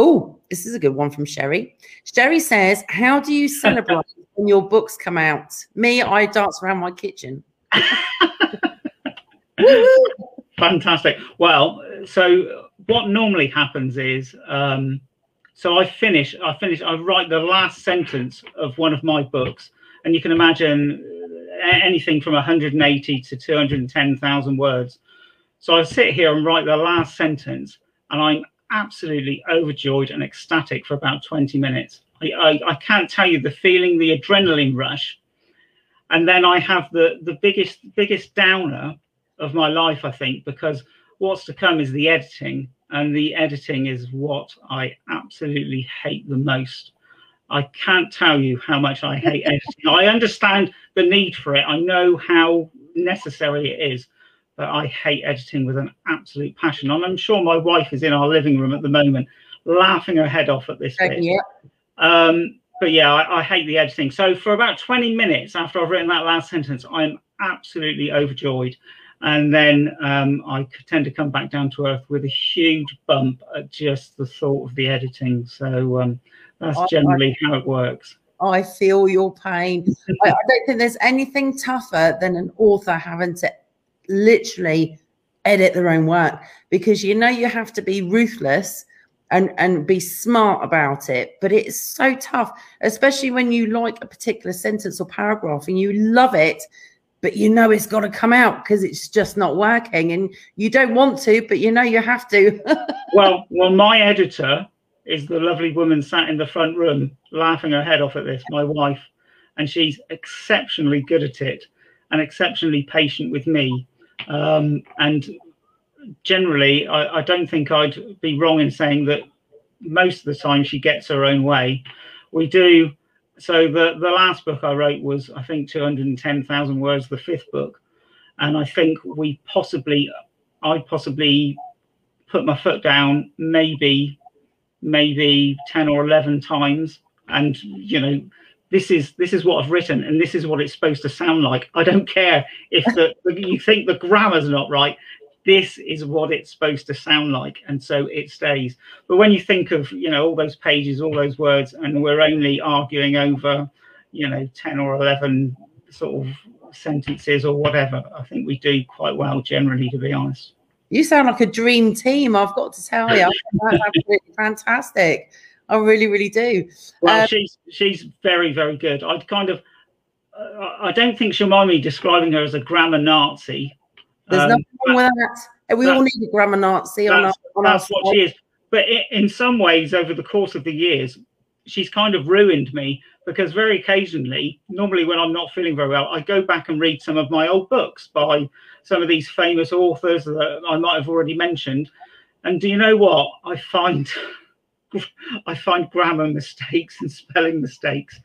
Oh, this is a good one from Sherry. Sherry says, How do you celebrate [LAUGHS] when your books come out? Me, I dance around my kitchen. [LAUGHS] Fantastic. Well, so what normally happens is, um, so I finish, I finish, I write the last sentence of one of my books, and you can imagine anything from 180 to 210,000 words. So I sit here and write the last sentence, and I'm absolutely overjoyed and ecstatic for about 20 minutes. I, I, I can't tell you the feeling, the adrenaline rush, and then I have the the biggest biggest downer of my life, I think, because what's to come is the editing, and the editing is what I absolutely hate the most. I can't tell you how much I hate [LAUGHS] editing. I understand the need for it. I know how necessary it is, but I hate editing with an absolute passion. And I'm sure my wife is in our living room at the moment, laughing her head off at this bit. Yeah. Um, but yeah, I, I, hate the editing. So for about 20 minutes after I've written that last sentence, I'm absolutely overjoyed and then um, I tend to come back down to earth with a huge bump at just the thought of the editing. So um, that's generally how it works. I feel your pain. I, I don't think there's anything tougher than an author having to literally edit their own work. Because you know you have to be ruthless and and be smart about it. But it's so tough especially when you like a particular sentence or paragraph and you love it but you know it's got to come out because it's just not working. And you don't want to but you know you have to. [LAUGHS] Well well my editor is the lovely woman sat in the front room laughing her head off at this my wife. And she's exceptionally good at it and exceptionally patient with me um, and generally I, I don't think i'd be wrong in saying that most of the time she gets her own way we do so the the last book I wrote was I think 210,000 words. The fifth book, and I think we possibly, I possibly put my foot down maybe maybe 10 or 11 times and you know this is this is what i've written and this is what it's supposed to sound like. I don't care if the, you think the grammar's not right. This is what it's supposed to sound like and so it stays. But when you think of you know all those pages all those words and we're only arguing over you know 10 or 11 sort of sentences or whatever i think we do quite well generally to be honest. You sound like a dream team i've got to tell you. That's [LAUGHS] absolutely fantastic i really really do well um, she's she's very very good i'd kind of uh, i don't think she'll mind me describing her as a grammar nazi there's um, nothing wrong with that. We all need a grammar Nazi on our, on That's what she is. But in some ways, over the course of the years, she's kind of ruined me because very occasionally, normally when I'm not feeling very well, I go back and read some of my old books by some of these famous authors that I might have already mentioned. And do you know what? I find [LAUGHS] [LAUGHS] I find grammar mistakes and spelling mistakes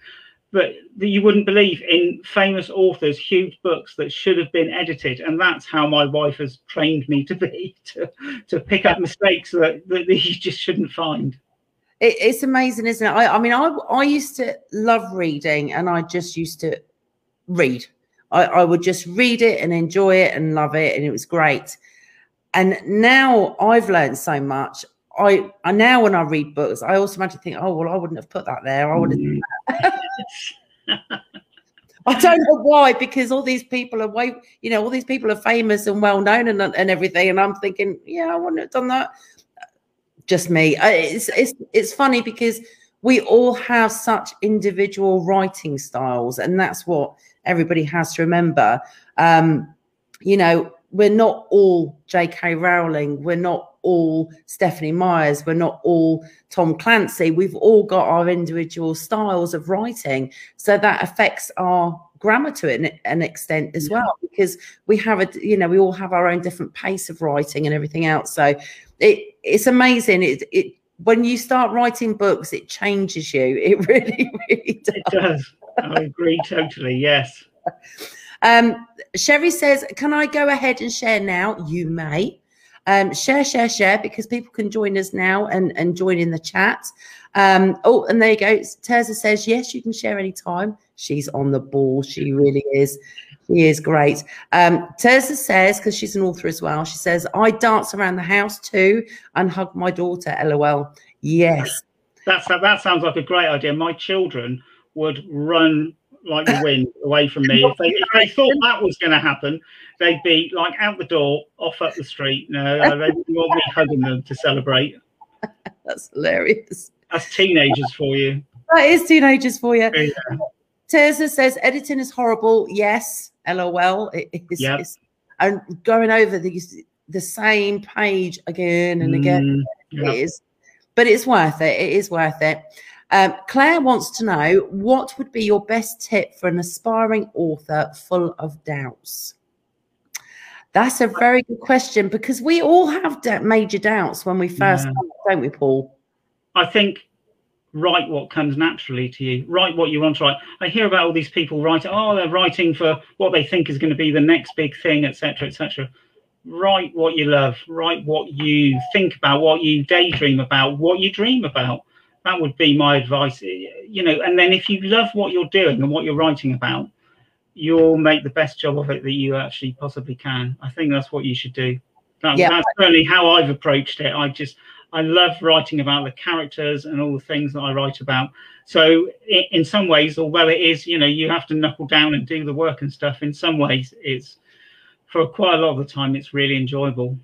but that you wouldn't believe in famous authors, huge books that should have been edited. And that's how my wife has trained me to be [LAUGHS] to, to pick up mistakes that, that you just shouldn't find. It, it's amazing, isn't it? I, I mean, I, I used to love reading and I just used to read. I, I would just read it and enjoy it and love it. And it was great. And now I've learned so much. I, I now when I read books, I automatically think, oh well, I wouldn't have put that there. I would have. Mm. [LAUGHS] I don't know why, because all these people are way, you know, all these people are famous and well known and and everything, and I'm thinking, yeah, I wouldn't have done that. Just me. It's it's it's funny because we all have such individual writing styles, and that's what everybody has to remember. Um, you know, we're not all J.K. Rowling. We're not all Stephanie Myers, We're not all Tom Clancy. We've all got our individual styles of writing. So that affects our grammar to an, extent as well, because we have a, you know, we all have our own different pace of writing and everything else. So it, it's amazing. It, it, when you start writing books, it changes you. It [LAUGHS] really, really does. It does. I agree totally. Yes. [LAUGHS] Um, Sherry says, Can I go ahead and share now? You may. Um, share, share, share, because people can join us now and, and join in the chat. Um, oh, and there you go. Terza says, yes, you can share anytime. She's on the ball. She really is. She is great. Um, Terza says, because she's an author as well, she says, I dance around the house too and hug my daughter. LOL. Yes. That's that sounds like a great idea. My children would run like the wind away from me. If they, if they thought that was going to happen, they'd be like out the door, off up the street. No, they would want me hugging them to celebrate. [LAUGHS] That's hilarious. That's teenagers for you. That is teenagers for you. Yeah. Terza says editing is horrible. Yes, lol. It is. Yep. and going over the the same page again and again. Mm, yep. It is, but it's worth it. It is worth it. Um, Claire wants to know what would be your best tip for an aspiring author full of doubts? That's a very good question because we all have major doubts when we first yeah. start, don't we, Paul? I think write what comes naturally to you. Write what you want to write. I hear about all these people writing. Oh, they're writing for what they think is going to be the next big thing, etc., etc. Write what you love. Write what you think about, what you daydream about, what you dream about. That would be my advice. You know, and then if you love what you're doing and what you're writing about, you'll make the best job of it that you actually possibly can. I think that's what you should do. That, yeah. That's certainly how I've approached it. I just I love writing about the characters and all the things that I write about. So in, in some ways, although it is, you know, you have to knuckle down and do the work and stuff. In some ways, it's for quite a lot of the time, it's really enjoyable.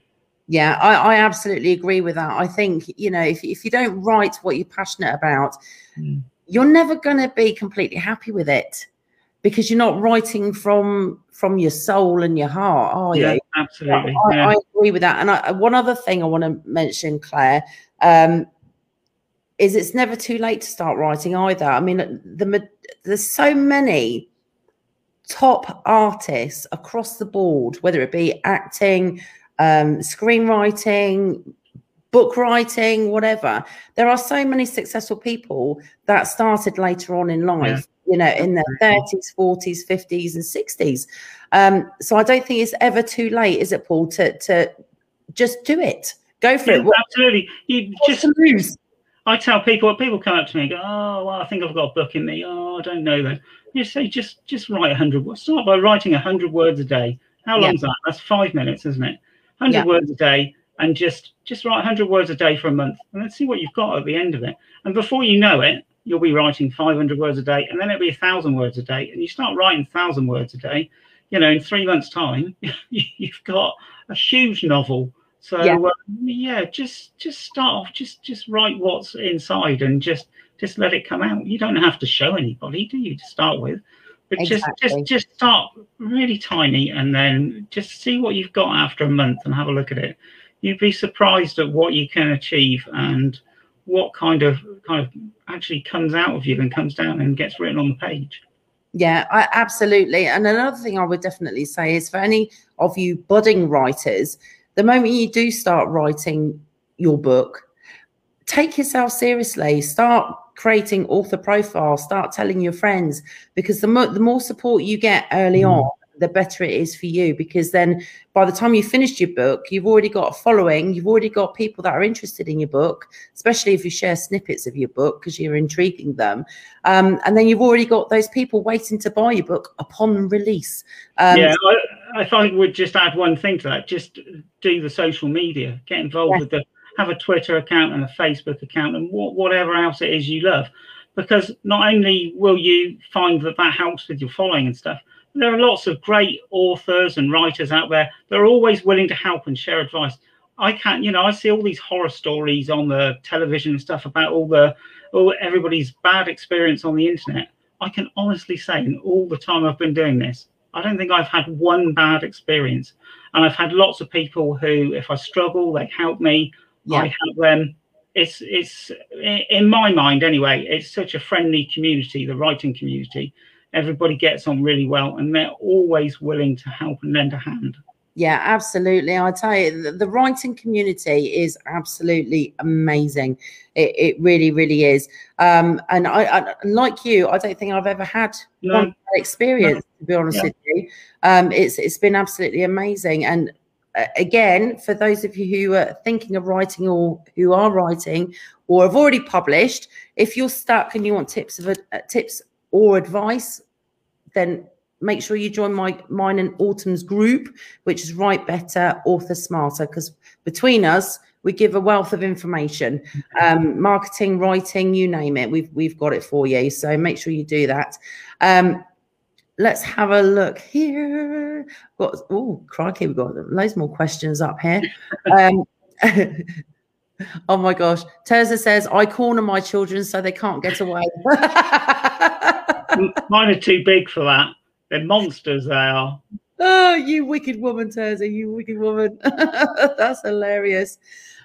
Yeah, I, I absolutely agree with that. I think you know if if you don't write what you're passionate about, mm. you're never going to be completely happy with it because you're not writing from from your soul and your heart, are yeah, you? Absolutely. I, yeah. I, agree with that. And I, one other thing I want to mention, Claire, um, is it's never too late to start writing either. I mean, the there's so many top artists across the board, whether it be acting, um, screenwriting, book writing, whatever. There are so many successful people that started later on in life. Yeah you know, in their 30s, 40s, 50s, and 60s. Um, so I don't think it's ever too late, is it, Paul, to to just do it. Go for yeah, it. Absolutely. You just lose. I tell people, people come up to me and go, Oh, well, I think I've got a book in me. Oh, I don't know though. You say just just write hundred words. Start by writing hundred words a day. How long is that? That's five minutes, isn't it? Hundred yeah. words a day and just just write 100 words a day for a month and let's see what you've got at the end of it and before you know it you'll be writing 500 words a day, and then it'll be a thousand words a day, and you start writing thousand words a day. You know, in three months' time, [LAUGHS] you've got a huge novel. So yeah. Uh, yeah, just just start off, just just write what's inside, and just just let it come out. You don't have to show anybody, do you? To start with, but exactly. just just just start really tiny, and then just see what you've got after a month, and have a look at it. You'd be surprised at what you can achieve, and what kind of kind of actually comes out of you and comes down and gets written on the page. Yeah, I, absolutely. And another thing I would definitely say is for any of you budding writers, the moment you do start writing your book, take yourself seriously. Start creating author profiles. Start telling your friends because the more the more support you get early mm. on, the better it is for you because then by the time you finished your book you've already got a following you've already got people that are interested in your book especially if you share snippets of your book because you're intriguing them um, and then you've already got those people waiting to buy your book upon release um, yeah I, if i would just add one thing to that just do the social media get involved yeah. with the have a twitter account and a facebook account and whatever else it is you love because not only will you find that that helps with your following and stuff there are lots of great authors and writers out there that are always willing to help and share advice. I can't, you know, I see all these horror stories on the television and stuff about all the, all everybody's bad experience on the internet. I can honestly say, in all the time I've been doing this, I don't think I've had one bad experience. And I've had lots of people who, if I struggle, they help me. Yeah. I help them. It's, it's in my mind anyway. It's such a friendly community, the writing community everybody gets on really well and they're always willing to help and lend a hand. Yeah, absolutely. I tell you, the, the, writing community is absolutely amazing. It, it really, really is. Um, and I, I, like you, I don't think I've ever had no. one experience. No. To be honest yeah. with you, um, it's it's been absolutely amazing. And again, for those of you who are thinking of writing or who are writing or have already published, if you're stuck and you want tips of uh, tips or advice, then make sure you join my mine and Autumn's group, which is Write Better, Author Smarter, because between us, we give a wealth of information, um, marketing, writing, you name it. We've we've got it for you. So make sure you do that. Um, let's have a look here. Got oh crikey, we've got loads more questions up here. [LAUGHS] Um, [LAUGHS] oh my gosh, Terza says I corner my children so they can't get away. Mine are too big for that. They're monsters, they are. Oh, you wicked woman, Terza, you wicked woman. [LAUGHS] That's hilarious.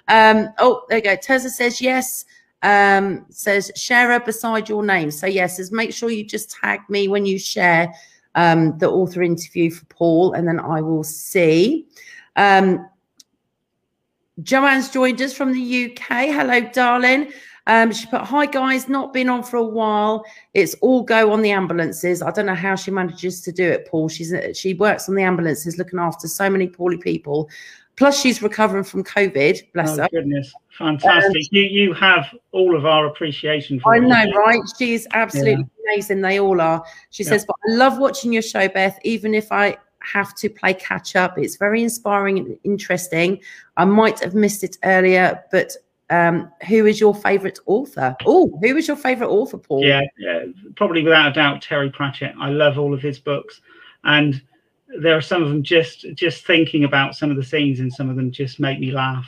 Um, oh, there you go. Terza says yes. Um, says share beside your name. So yes, says make sure you just tag me when you share um, the author interview for Paul, and then I will see. Um, Joanne's joined us from the UK. Hello, darling. Um, she put, "Hi guys, not been on for a while. It's all go on the ambulances. I don't know how she manages to do it, Paul. She's she works on the ambulances, looking after so many poorly people. Plus, she's recovering from COVID. Bless oh, her. Goodness, fantastic! Um, you you have all of our appreciation for. I know, right? She's absolutely yeah. amazing. They all are. She yeah. says, "But I love watching your show, Beth. Even if I." have to play catch up. It's very inspiring and interesting. I might have missed it earlier, but um, who is your favorite author? Oh, who is your favorite author, Paul? Yeah, yeah, probably without a doubt, Terry Pratchett. I love all of his books, and there are some of them just just thinking about some of the scenes, and some of them just make me laugh.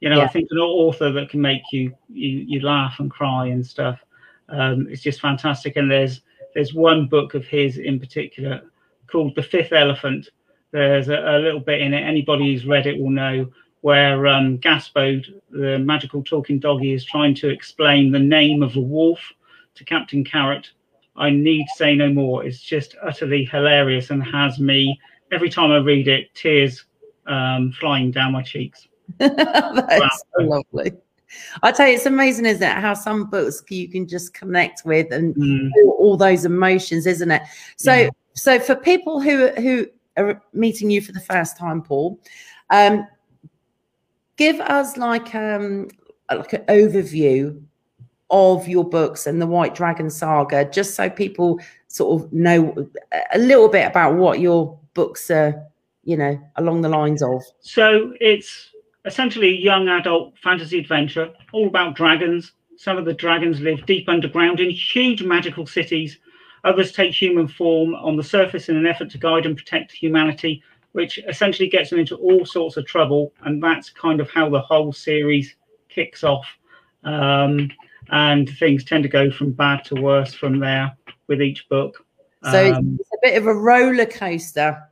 You know, yeah. I think an author that can make you you, you laugh and cry and stuff. Um, it's just fantastic. And there's there's one book of his in particular called The Fifth Elephant. There's a, a little bit in it. Anybody who's read it will know where um, Gaspode, the magical talking doggy, is trying to explain the name of a wolf to Captain Carrot. I need say no more. It's just utterly hilarious and has me every time I read it, tears um, flying down my cheeks. [LAUGHS] That's wow. so lovely. I tell you, it's amazing, isn't it? How some books you can just connect with and mm. all those emotions, isn't it? So, yeah. so for people who who are meeting you for the first time, Paul, um, give us like um like an overview of your books and the White Dragon saga, just so people sort of know a little bit about what your books are, you know, along the lines of. So it's essentially young adult fantasy adventure, all about dragons. Some of the dragons live deep underground in huge magical cities. Others take human form on the surface in an effort to guide and protect humanity which essentially gets them into all sorts of trouble. And that's kind of how the whole series kicks off. Um, and things tend to go from bad to worse from there with each book. So um, it's a bit of a roller coaster.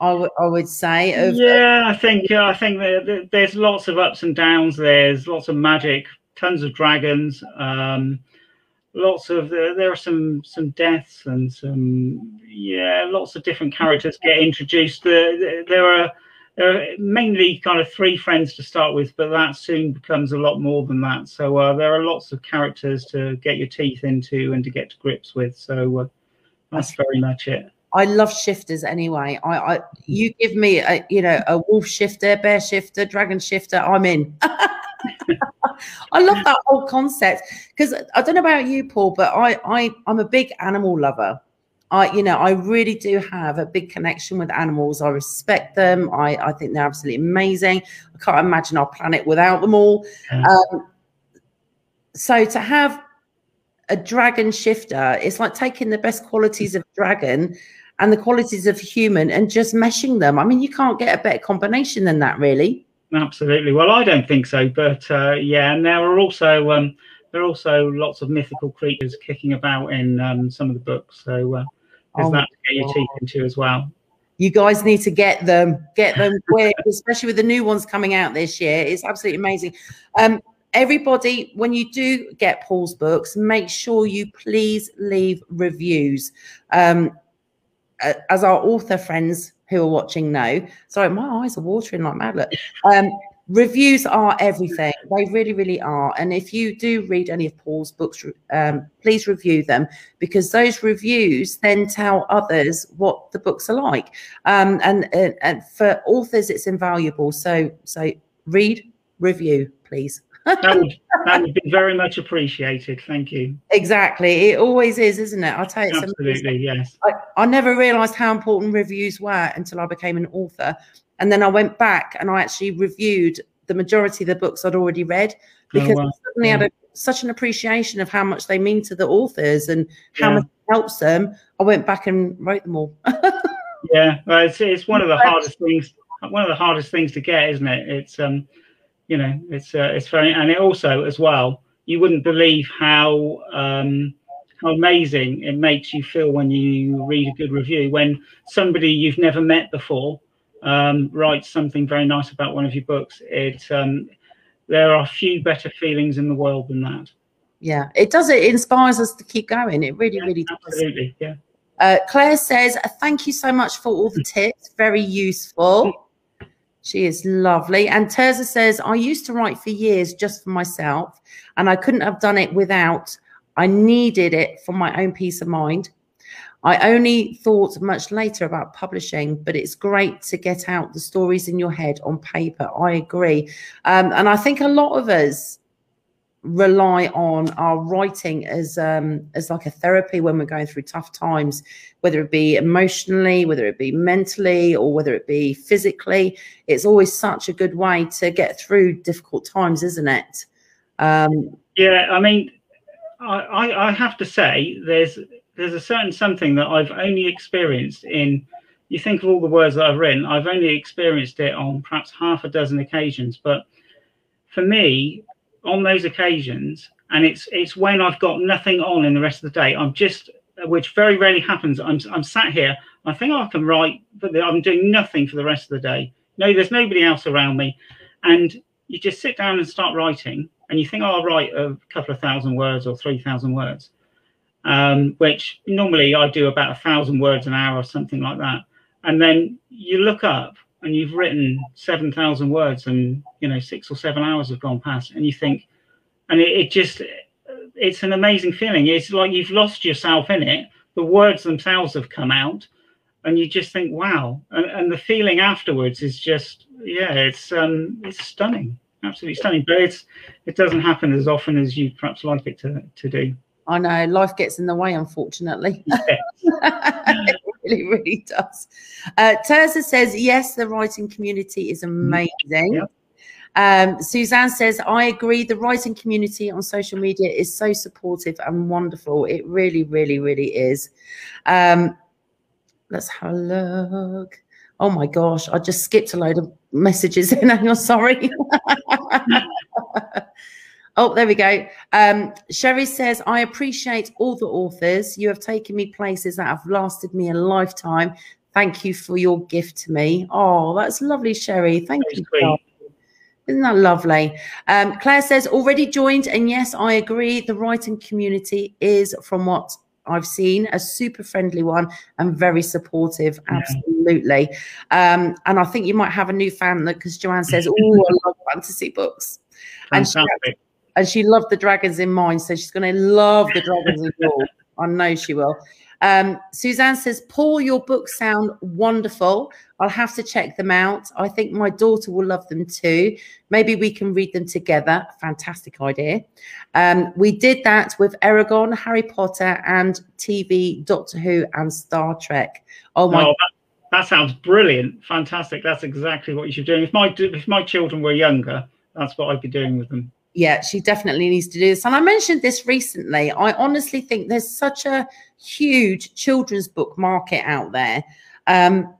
I, I would say. Of, yeah, I think uh, I think there, there's lots of ups and downs. There's lots of magic, tons of dragons. Um, lots of there, there are some some deaths and some yeah lots of different characters get introduced there, there are there are mainly kind of three friends to start with, but that soon becomes a lot more than that. So uh, there are lots of characters to get your teeth into and to get to grips with. So uh, that's very much it. I love shifters anyway. I, I you give me a you know a wolf shifter, bear shifter, dragon shifter, I'm in. [LAUGHS] I love that whole concept because I don't know about you, Paul, but I I I'm a big animal lover. I, you know, I really do have a big connection with animals. I respect them. I, I think they're absolutely amazing. I can't imagine our planet without them all. Yeah. Um, so to have a dragon shifter, it's like taking the best qualities of dragon and the qualities of human and just meshing them. I mean, you can't get a better combination than that, really. Absolutely. Well, I don't think so, but uh, yeah, and there are also um, there are also lots of mythical creatures kicking about in um, some of the books. So uh, there's oh, that to get your teeth into as well. You guys need to get them, get them quick, [LAUGHS] especially with the new ones coming out this year. It's absolutely amazing. Um, everybody, when you do get Paul's books, make sure you please leave reviews. Um, as our author friends who are watching know, sorry, my eyes are watering like mad. Look. Um, reviews are everything. They really, really are. And if you do read any of Paul's books, um, please review them because those reviews then tell others what the books are like. Um, and, and, and for authors, it's invaluable. So, so read, review, please that would that would be very much appreciated. Thank you. Exactly, it always is, isn't it? I'll tell you. Absolutely, yes. I, I never realised how important reviews were until I became an author, and then I went back and I actually reviewed the majority of the books I'd already read oh, because oh, wow. I suddenly yeah. had a, such an appreciation of how much they mean to the authors and how yeah. much it helps them. I went back and wrote them all. [LAUGHS] yeah, well, it's it's one of the hardest things. One of the hardest things to get, isn't it? It's um you know, it's uh, it's very, and it also as well, you wouldn't believe how um, how amazing it makes you feel when you read a good review when somebody you've never met before um, writes something very nice about one of your books. It um, there are few better feelings in the world than that. Yeah, it does. It inspires us to keep going. It really, yeah, really does. Absolutely, yeah. Uh, Claire says, "Thank you so much for all the [LAUGHS] tips. Very useful." She is lovely. And Terza says, I used to write for years just for myself, and I couldn't have done it without. I needed it for my own peace of mind. I only thought much later about publishing, but it's great to get out the stories in your head on paper. I agree. Um, and I think a lot of us rely on our writing as um as like a therapy when we're going through tough times whether it be emotionally whether it be mentally or whether it be physically it's always such a good way to get through difficult times isn't it um yeah i mean i i have to say there's there's a certain something that i've only experienced in you think of all the words that i've written i've only experienced it on perhaps half a dozen occasions but for me on those occasions, and it's it's when I've got nothing on in the rest of the day. I'm just, which very rarely happens. I'm I'm sat here. I think I can write, but I'm doing nothing for the rest of the day. No, there's nobody else around me, and you just sit down and start writing, and you think, oh, I'll write a couple of thousand words or three thousand words, um, which normally I do about a thousand words an hour or something like that. And then you look up and you've written 7,000 words and, you know, six or seven hours have gone past and you think, and it, it, just, it's an amazing feeling. It's like you've lost yourself in it. The words themselves have come out and you just think, wow. And, and the feeling afterwards is just, yeah, it's, um, it's stunning. Absolutely stunning. But it's, it doesn't happen as often as you perhaps like it to, to do. I know life gets in the way, unfortunately. [LAUGHS] [LAUGHS] it really, really does. Uh, Terza says, yes, the writing community is mm-hmm. amazing. Yep. Um, Suzanne says, I agree. The writing community on social media is so supportive and wonderful. It really, really, really is. Um, let's have a look. Oh my gosh, I just skipped a load of messages [LAUGHS] in. I'm sorry. Oh, there we go. Um, Sherry says, I appreciate all the authors. You have taken me places that have lasted me a lifetime. Thank you for your gift to me. Oh, that's lovely, Sherry. Thank you. Isn't that lovely? Um, Claire says, already joined. And yes, I agree. The writing community is, from what I've seen, a super friendly one and very supportive. Absolutely. Um, and I think you might have a new fan because Joanne says, Oh, I love fantasy books. And she, and she loved the dragons in mine. So she's going to love the dragons in yours. I know she will. Um, Suzanne says, Paul, your books sound wonderful. I'll have to check them out. I think my daughter will love them too. Maybe we can read them together. Fantastic idea. Um, we did that with Eragon, Harry Potter, and TV, Doctor Who, and Star Trek. Oh my! Oh, that, that, sounds brilliant. Fantastic. That's exactly what you should do. If my if my children were younger, that's what I'd be doing with them yeah, she definitely needs to do this. And I mentioned this recently. I honestly think there's such a huge children's book market out there. Um,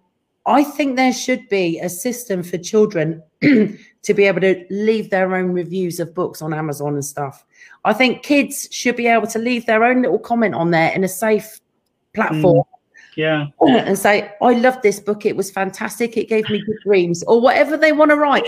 I think there should be a system for children [CLEARS THROAT] to be able to leave their own reviews of books on Amazon and stuff. I think kids should be able to leave their own little comment on there in a safe platform. Mm, yeah. [CLEARS THROAT] And say, I love this book. It was fantastic. It gave me good dreams, or whatever they want to write.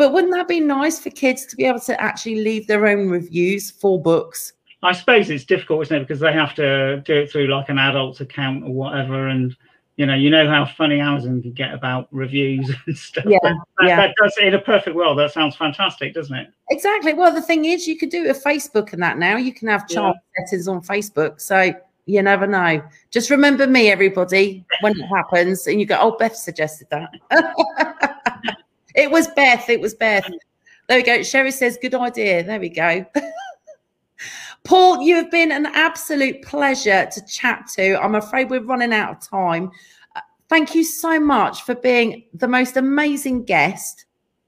But wouldn't that be nice for kids to be able to actually leave their own reviews for books? I suppose it's difficult, isn't it? Because they have to do it through like an adult's account or whatever. And, you know, you know how funny Amazon can get about reviews [LAUGHS] and stuff. Yeah, that, yeah. that does, in a perfect world, that sounds fantastic, doesn't it? Exactly. Well, the thing is, you could do it with Facebook and that now. You can have child yeah. settings on Facebook. So you never know. Just remember me, everybody, when it happens, and you go, "Oh, Beth suggested that." [LAUGHS] It was Beth. It was Beth. There we go. Sherry says, good idea. There we go. [LAUGHS] Paul, you have been an absolute pleasure to chat to. I'm afraid we're running out of time. Uh, thank you so much for being the most amazing guest.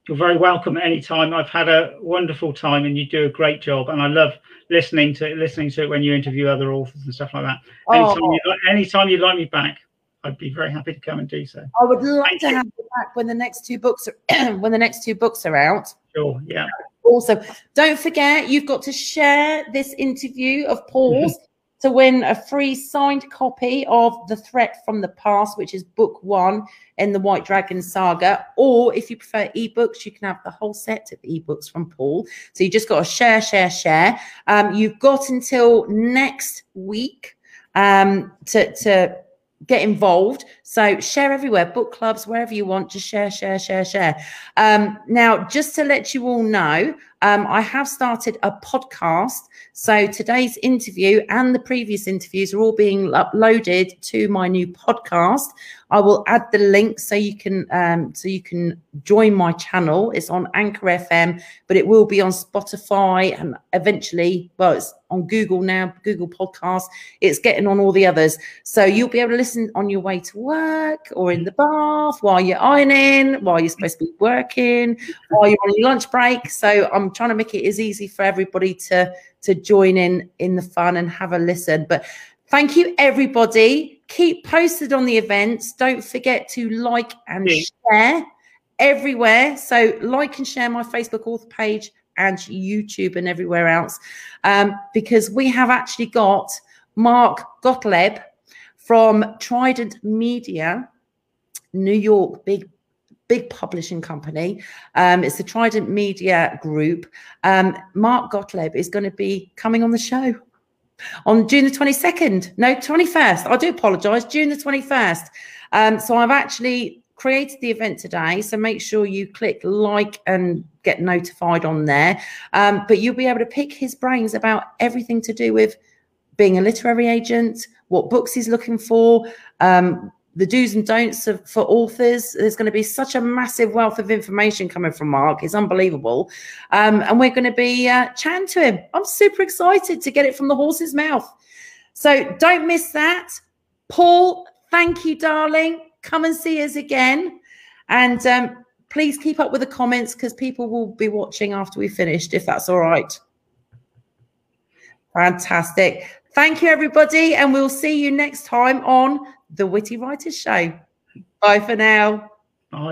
You're very welcome anytime. I've had a wonderful time and you do a great job. And I love listening to listening to it when you interview other authors and stuff like that. Anytime, oh. you, anytime you'd like me back. I'd be very happy to come and do so. I would love Thank to you. have you back when the next two books are [CLEARS THROAT] when the next two books are out. Sure, yeah. Also, don't forget you've got to share this interview of Paul's [LAUGHS] to win a free signed copy of The Threat from the Past, which is book one in the White Dragon saga. Or if you prefer ebooks, you can have the whole set of ebooks from Paul. So you just got to share, share, share. Um, you've got until next week um, to to get involved. So share everywhere, book clubs, wherever you want, just share, share, share, share. Um, now, just to let you all know, um, I have started a podcast. So today's interview and the previous interviews are all being uploaded to my new podcast. I will add the link so you can um, so you can join my channel. It's on Anchor FM, but it will be on Spotify and eventually, well, it's on Google now, Google Podcast. It's getting on all the others, so you'll be able to listen on your way to work or in the bath while you're ironing, while you're supposed to be working, while you're on your lunch break. So I'm trying to make it as easy for everybody to to join in in the fun and have a listen. But thank you, everybody keep posted on the events. Don't forget to like and yeah. share everywhere. So like and share my Facebook author page and YouTube and everywhere else. Um, because we have actually got Mark Gottlieb from Trident Media, New York, big big publishing company. Um, it's the Trident Media Group. Um, Mark Gottlieb is going to be coming on the show on June the 22nd. No, 21st. I do apologize. June the 21st. Um, so I've actually created the event today. So make sure you click like and get notified on there. Um, but you'll be able to pick his brains about everything to do with being a literary agent, what books he's looking for, um, the do's and don'ts of, for authors. There's going to be such a massive wealth of information coming from Mark. It's unbelievable. Um, and we're going to be uh, chatting to him. I'm super excited to get it from the horse's mouth. So don't miss that. Paul, thank you, darling. Come and see us again. And um, please keep up with the comments because people will be watching after we finished, if that's all right. Fantastic. Thank you, everybody. And we'll see you next time on the Witty Writers Show. Bye for now. Bye.